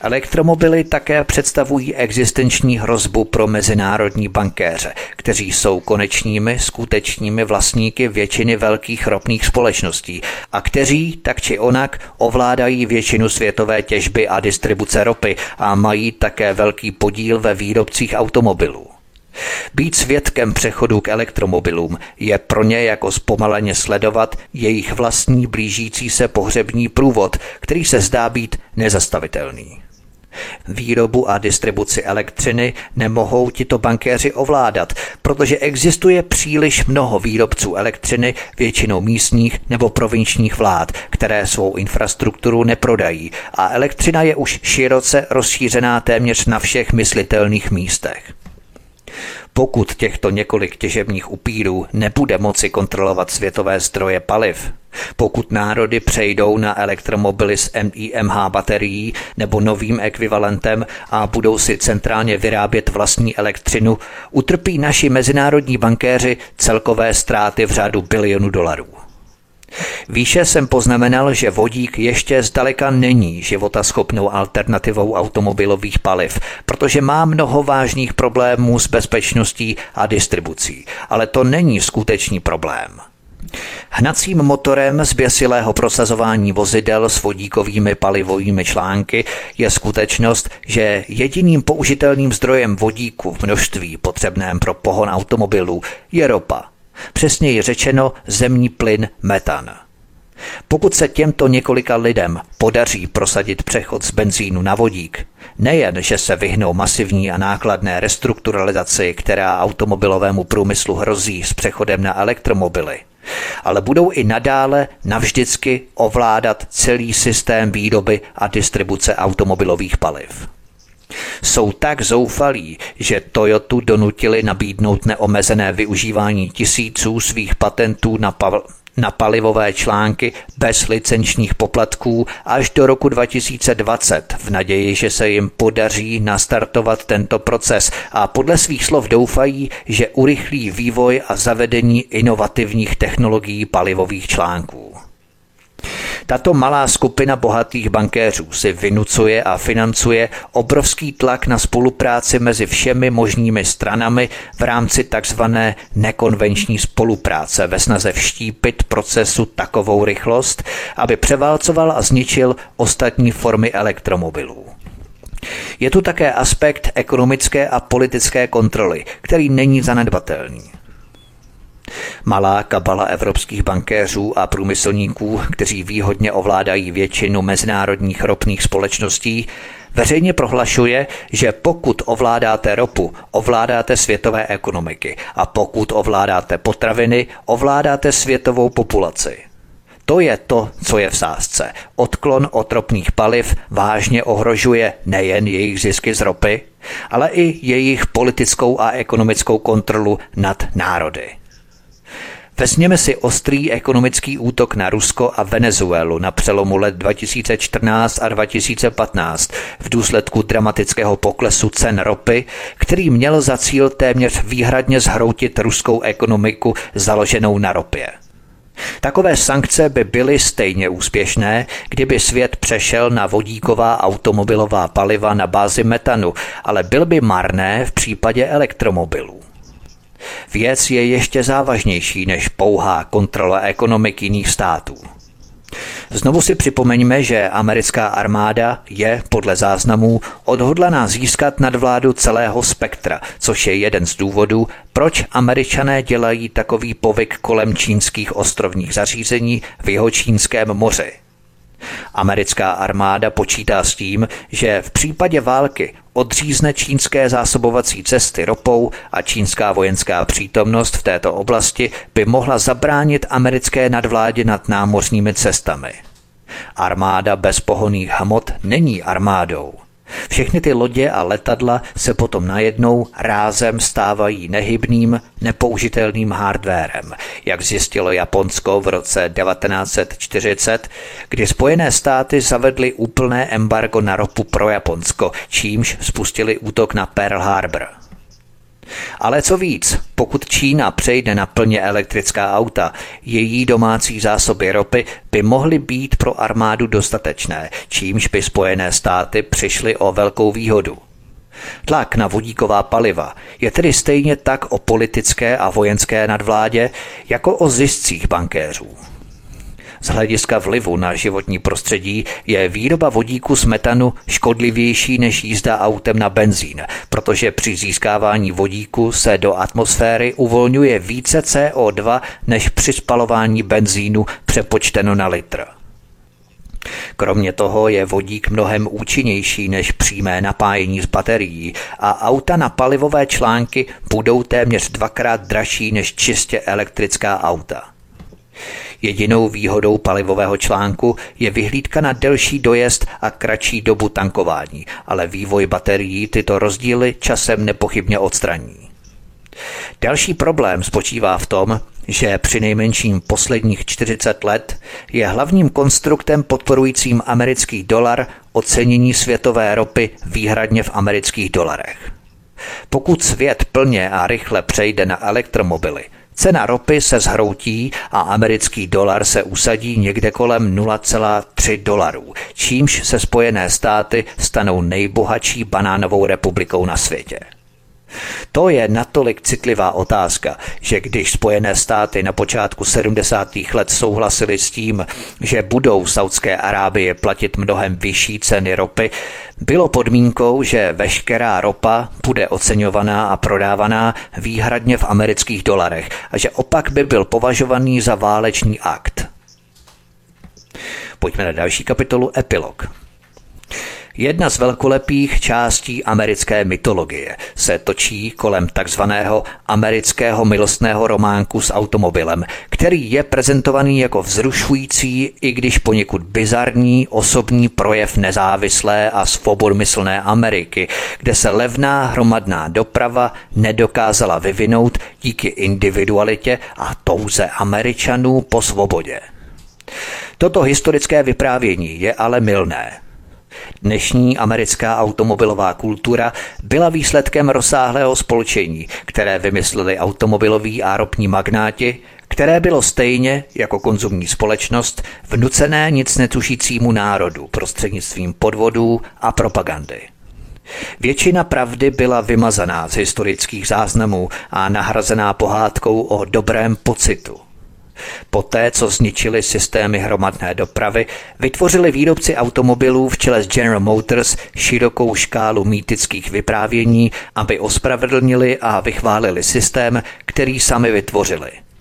Elektromobily také představují existenční hrozbu pro mezinárodní bankéře, kteří jsou konečními skutečními vlastníky většiny velkých ropných společností a kteří tak či onak ovládají většinu světové těžby a distribuce ropy a mají také velký podíl ve výrobcích automobilů. Být svědkem přechodu k elektromobilům je pro ně jako zpomaleně sledovat jejich vlastní blížící se pohřební průvod, který se zdá být nezastavitelný. Výrobu a distribuci elektřiny nemohou tito bankéři ovládat, protože existuje příliš mnoho výrobců elektřiny, většinou místních nebo provinčních vlád, které svou infrastrukturu neprodají a elektřina je už široce rozšířená téměř na všech myslitelných místech. Pokud těchto několik těžebních upírů nebude moci kontrolovat světové stroje paliv, pokud národy přejdou na elektromobily s MIMH baterií nebo novým ekvivalentem a budou si centrálně vyrábět vlastní elektřinu, utrpí naši mezinárodní bankéři celkové ztráty v řádu bilionu dolarů. Výše jsem poznamenal, že vodík ještě zdaleka není životaschopnou alternativou automobilových paliv, protože má mnoho vážných problémů s bezpečností a distribucí, ale to není skutečný problém. Hnacím motorem zběsilého prosazování vozidel s vodíkovými palivovými články je skutečnost, že jediným použitelným zdrojem vodíku v množství potřebném pro pohon automobilů je ropa. Přesněji řečeno zemní plyn metan. Pokud se těmto několika lidem podaří prosadit přechod z benzínu na vodík, nejen, že se vyhnou masivní a nákladné restrukturalizaci, která automobilovému průmyslu hrozí s přechodem na elektromobily, ale budou i nadále navždycky ovládat celý systém výroby a distribuce automobilových paliv. Jsou tak zoufalí, že Toyotu donutili nabídnout neomezené využívání tisíců svých patentů na, pal- na palivové články bez licenčních poplatků až do roku 2020 v naději, že se jim podaří nastartovat tento proces a podle svých slov doufají, že urychlí vývoj a zavedení inovativních technologií palivových článků. Tato malá skupina bohatých bankéřů si vynucuje a financuje obrovský tlak na spolupráci mezi všemi možnými stranami v rámci takzvané nekonvenční spolupráce ve snaze vštípit procesu takovou rychlost, aby převálcoval a zničil ostatní formy elektromobilů. Je tu také aspekt ekonomické a politické kontroly, který není zanedbatelný. Malá kabala evropských bankéřů a průmyslníků, kteří výhodně ovládají většinu mezinárodních ropných společností, veřejně prohlašuje, že pokud ovládáte ropu, ovládáte světové ekonomiky a pokud ovládáte potraviny, ovládáte světovou populaci. To je to, co je v sázce. Odklon od ropných paliv vážně ohrožuje nejen jejich zisky z ropy, ale i jejich politickou a ekonomickou kontrolu nad národy. Vezměme si ostrý ekonomický útok na Rusko a Venezuelu na přelomu let 2014 a 2015 v důsledku dramatického poklesu cen ropy, který měl za cíl téměř výhradně zhroutit ruskou ekonomiku založenou na ropě. Takové sankce by byly stejně úspěšné, kdyby svět přešel na vodíková automobilová paliva na bázi metanu, ale byl by marné v případě elektromobilů. Věc je ještě závažnější než pouhá kontrola ekonomik jiných států. Znovu si připomeňme, že americká armáda je podle záznamů odhodlaná získat nadvládu celého spektra, což je jeden z důvodů, proč američané dělají takový povyk kolem čínských ostrovních zařízení v jeho čínském moři. Americká armáda počítá s tím, že v případě války odřízne čínské zásobovací cesty ropou a čínská vojenská přítomnost v této oblasti by mohla zabránit americké nadvládě nad námořními cestami. Armáda bez pohoných hmot není armádou. Všechny ty lodě a letadla se potom najednou rázem stávají nehybným, nepoužitelným hardwarem, jak zjistilo Japonsko v roce 1940, kdy Spojené státy zavedly úplné embargo na ropu pro Japonsko, čímž spustili útok na Pearl Harbor. Ale co víc, pokud Čína přejde na plně elektrická auta, její domácí zásoby ropy by mohly být pro armádu dostatečné, čímž by Spojené státy přišly o velkou výhodu. Tlak na vodíková paliva je tedy stejně tak o politické a vojenské nadvládě jako o ziscích bankéřů. Z hlediska vlivu na životní prostředí je výroba vodíku z metanu škodlivější než jízda autem na benzín, protože při získávání vodíku se do atmosféry uvolňuje více CO2 než při spalování benzínu přepočteno na litr. Kromě toho je vodík mnohem účinnější než přímé napájení z baterií a auta na palivové články budou téměř dvakrát dražší než čistě elektrická auta. Jedinou výhodou palivového článku je vyhlídka na delší dojezd a kratší dobu tankování, ale vývoj baterií tyto rozdíly časem nepochybně odstraní. Další problém spočívá v tom, že při nejmenším posledních 40 let je hlavním konstruktem podporujícím americký dolar ocenění světové ropy výhradně v amerických dolarech. Pokud svět plně a rychle přejde na elektromobily, Cena ropy se zhroutí a americký dolar se usadí někde kolem 0,3 dolarů, čímž se Spojené státy stanou nejbohatší banánovou republikou na světě. To je natolik citlivá otázka, že když Spojené státy na počátku 70. let souhlasili s tím, že budou Saudské Arábie platit mnohem vyšší ceny ropy, bylo podmínkou, že veškerá ropa bude oceňovaná a prodávaná výhradně v amerických dolarech a že opak by byl považovaný za válečný akt. Pojďme na další kapitolu Epilog. Jedna z velkolepých částí americké mytologie se točí kolem takzvaného amerického milostného románku s automobilem, který je prezentovaný jako vzrušující, i když poněkud bizarní osobní projev nezávislé a svobodmyslné Ameriky, kde se levná hromadná doprava nedokázala vyvinout díky individualitě a touze Američanů po svobodě. Toto historické vyprávění je ale milné. Dnešní americká automobilová kultura byla výsledkem rozsáhlého spolčení, které vymysleli automobiloví a ropní magnáti, které bylo stejně jako konzumní společnost vnucené nic netušícímu národu prostřednictvím podvodů a propagandy. Většina pravdy byla vymazaná z historických záznamů a nahrazená pohádkou o dobrém pocitu – Poté, co zničili systémy hromadné dopravy, vytvořili výrobci automobilů v čele s General Motors širokou škálu mýtických vyprávění, aby ospravedlnili a vychválili systém, který sami vytvořili –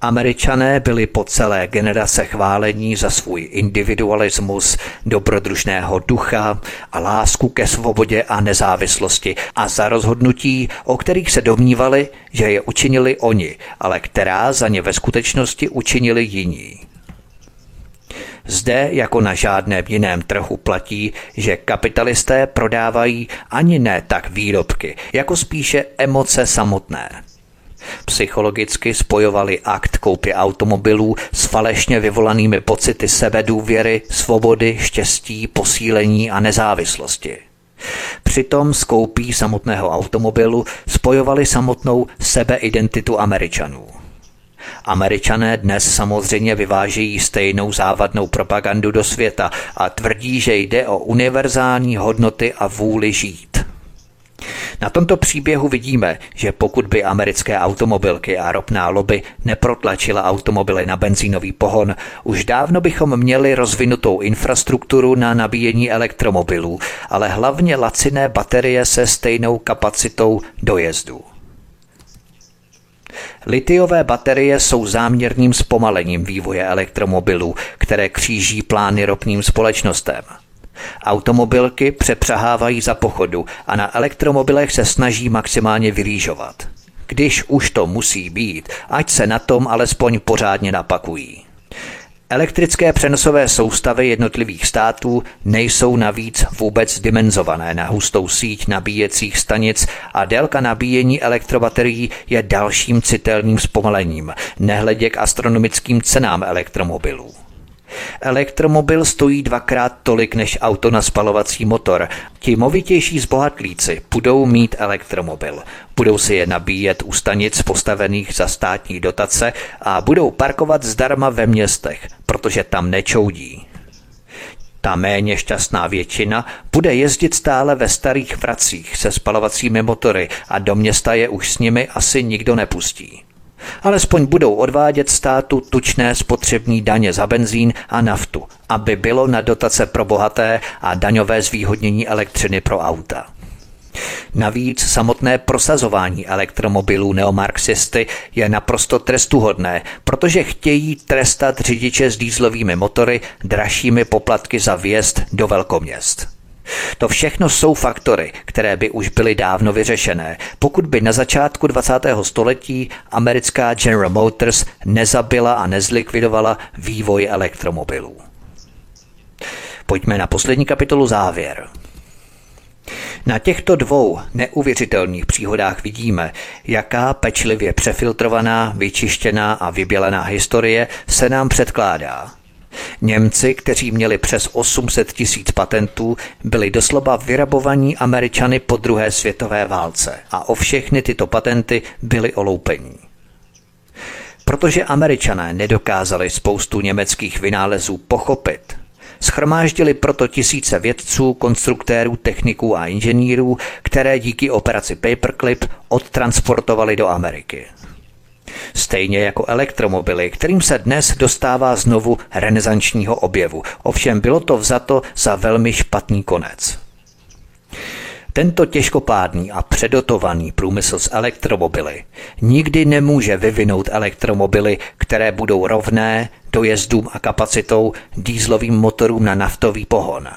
Američané byli po celé generace chválení za svůj individualismus, dobrodružného ducha a lásku ke svobodě a nezávislosti a za rozhodnutí, o kterých se domnívali, že je učinili oni, ale která za ně ve skutečnosti učinili jiní. Zde jako na žádném jiném trhu platí, že kapitalisté prodávají ani ne tak výrobky, jako spíše emoce samotné. Psychologicky spojovali akt koupě automobilů s falešně vyvolanými pocity sebedůvěry, svobody, štěstí, posílení a nezávislosti. Přitom s koupí samotného automobilu spojovali samotnou sebeidentitu Američanů. Američané dnes samozřejmě vyvážejí stejnou závadnou propagandu do světa a tvrdí, že jde o univerzální hodnoty a vůli žít. Na tomto příběhu vidíme, že pokud by americké automobilky a ropná lobby neprotlačila automobily na benzínový pohon, už dávno bychom měli rozvinutou infrastrukturu na nabíjení elektromobilů, ale hlavně laciné baterie se stejnou kapacitou dojezdu. Litiové baterie jsou záměrným zpomalením vývoje elektromobilů, které kříží plány ropným společnostem. Automobilky přepřahávají za pochodu a na elektromobilech se snaží maximálně vyrýžovat. Když už to musí být, ať se na tom alespoň pořádně napakují. Elektrické přenosové soustavy jednotlivých států nejsou navíc vůbec dimenzované na hustou síť nabíjecích stanic a délka nabíjení elektrobaterií je dalším citelným zpomalením, nehledě k astronomickým cenám elektromobilů. Elektromobil stojí dvakrát tolik než auto na spalovací motor. Ti movitější zbohatlíci budou mít elektromobil. Budou si je nabíjet u stanic postavených za státní dotace a budou parkovat zdarma ve městech, protože tam nečoudí. Ta méně šťastná většina bude jezdit stále ve starých vracích se spalovacími motory a do města je už s nimi asi nikdo nepustí. Alespoň budou odvádět státu tučné spotřební daně za benzín a naftu, aby bylo na dotace pro bohaté a daňové zvýhodnění elektřiny pro auta. Navíc samotné prosazování elektromobilů neomarxisty je naprosto trestuhodné, protože chtějí trestat řidiče s dýzlovými motory dražšími poplatky za vjezd do velkoměst. To všechno jsou faktory, které by už byly dávno vyřešené, pokud by na začátku 20. století americká General Motors nezabila a nezlikvidovala vývoj elektromobilů. Pojďme na poslední kapitolu závěr. Na těchto dvou neuvěřitelných příhodách vidíme, jaká pečlivě přefiltrovaná, vyčištěná a vybělená historie se nám předkládá Němci, kteří měli přes 800 tisíc patentů, byli doslova vyrabovaní Američany po druhé světové válce a o všechny tyto patenty byli oloupení. Protože Američané nedokázali spoustu německých vynálezů pochopit, Schromáždili proto tisíce vědců, konstruktérů, techniků a inženýrů, které díky operaci Paperclip odtransportovali do Ameriky. Stejně jako elektromobily, kterým se dnes dostává znovu renesančního objevu. Ovšem bylo to vzato za velmi špatný konec. Tento těžkopádný a předotovaný průmysl s elektromobily nikdy nemůže vyvinout elektromobily, které budou rovné dojezdům a kapacitou dýzlovým motorům na naftový pohon.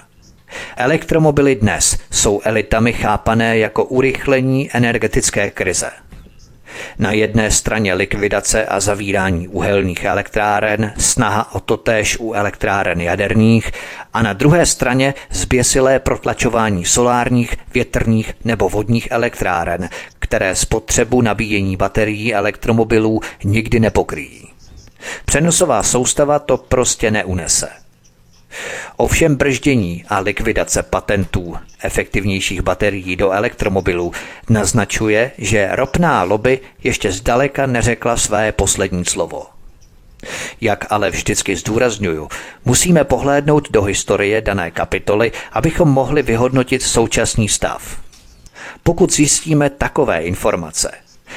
Elektromobily dnes jsou elitami chápané jako urychlení energetické krize – na jedné straně likvidace a zavírání uhelných elektráren, snaha o totéž u elektráren jaderných a na druhé straně zběsilé protlačování solárních, větrných nebo vodních elektráren, které spotřebu nabíjení baterií elektromobilů nikdy nepokryjí. Přenosová soustava to prostě neunese. Ovšem brždění a likvidace patentů efektivnějších baterií do elektromobilů naznačuje, že ropná lobby ještě zdaleka neřekla své poslední slovo. Jak ale vždycky zdůrazňuju, musíme pohlédnout do historie dané kapitoly, abychom mohli vyhodnotit současný stav. Pokud zjistíme takové informace,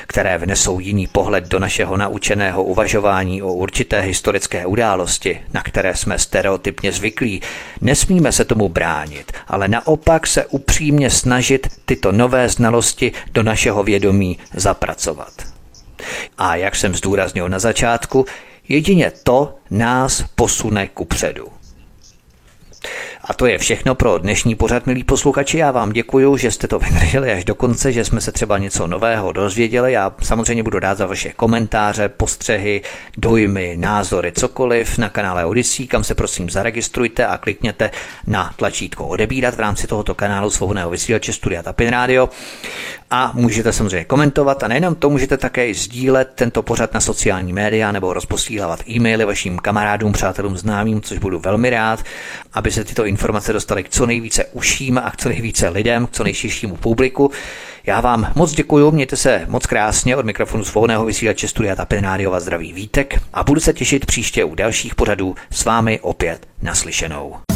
které vnesou jiný pohled do našeho naučeného uvažování o určité historické události, na které jsme stereotypně zvyklí, nesmíme se tomu bránit, ale naopak se upřímně snažit tyto nové znalosti do našeho vědomí zapracovat. A jak jsem zdůraznil na začátku, jedině to nás posune ku předu. A to je všechno pro dnešní pořad, milí posluchači. Já vám děkuji, že jste to vydrželi až do konce, že jsme se třeba něco nového dozvěděli. Já samozřejmě budu rád za vaše komentáře, postřehy, dojmy, názory, cokoliv na kanále Odyssey, kam se prosím zaregistrujte a klikněte na tlačítko odebírat v rámci tohoto kanálu svobodného vysílače Studia Tapin Radio. A můžete samozřejmě komentovat a nejenom to, můžete také sdílet tento pořad na sociální média nebo rozposílávat e-maily vašim kamarádům, přátelům, známým, což budu velmi rád, aby se tyto informace dostaly k co nejvíce uším a k co nejvíce lidem, k co nejširšímu publiku. Já vám moc děkuji, mějte se moc krásně od mikrofonu svobodného vysílače Studia Tapin Rádiova zdraví Vítek a budu se těšit příště u dalších pořadů s vámi opět naslyšenou.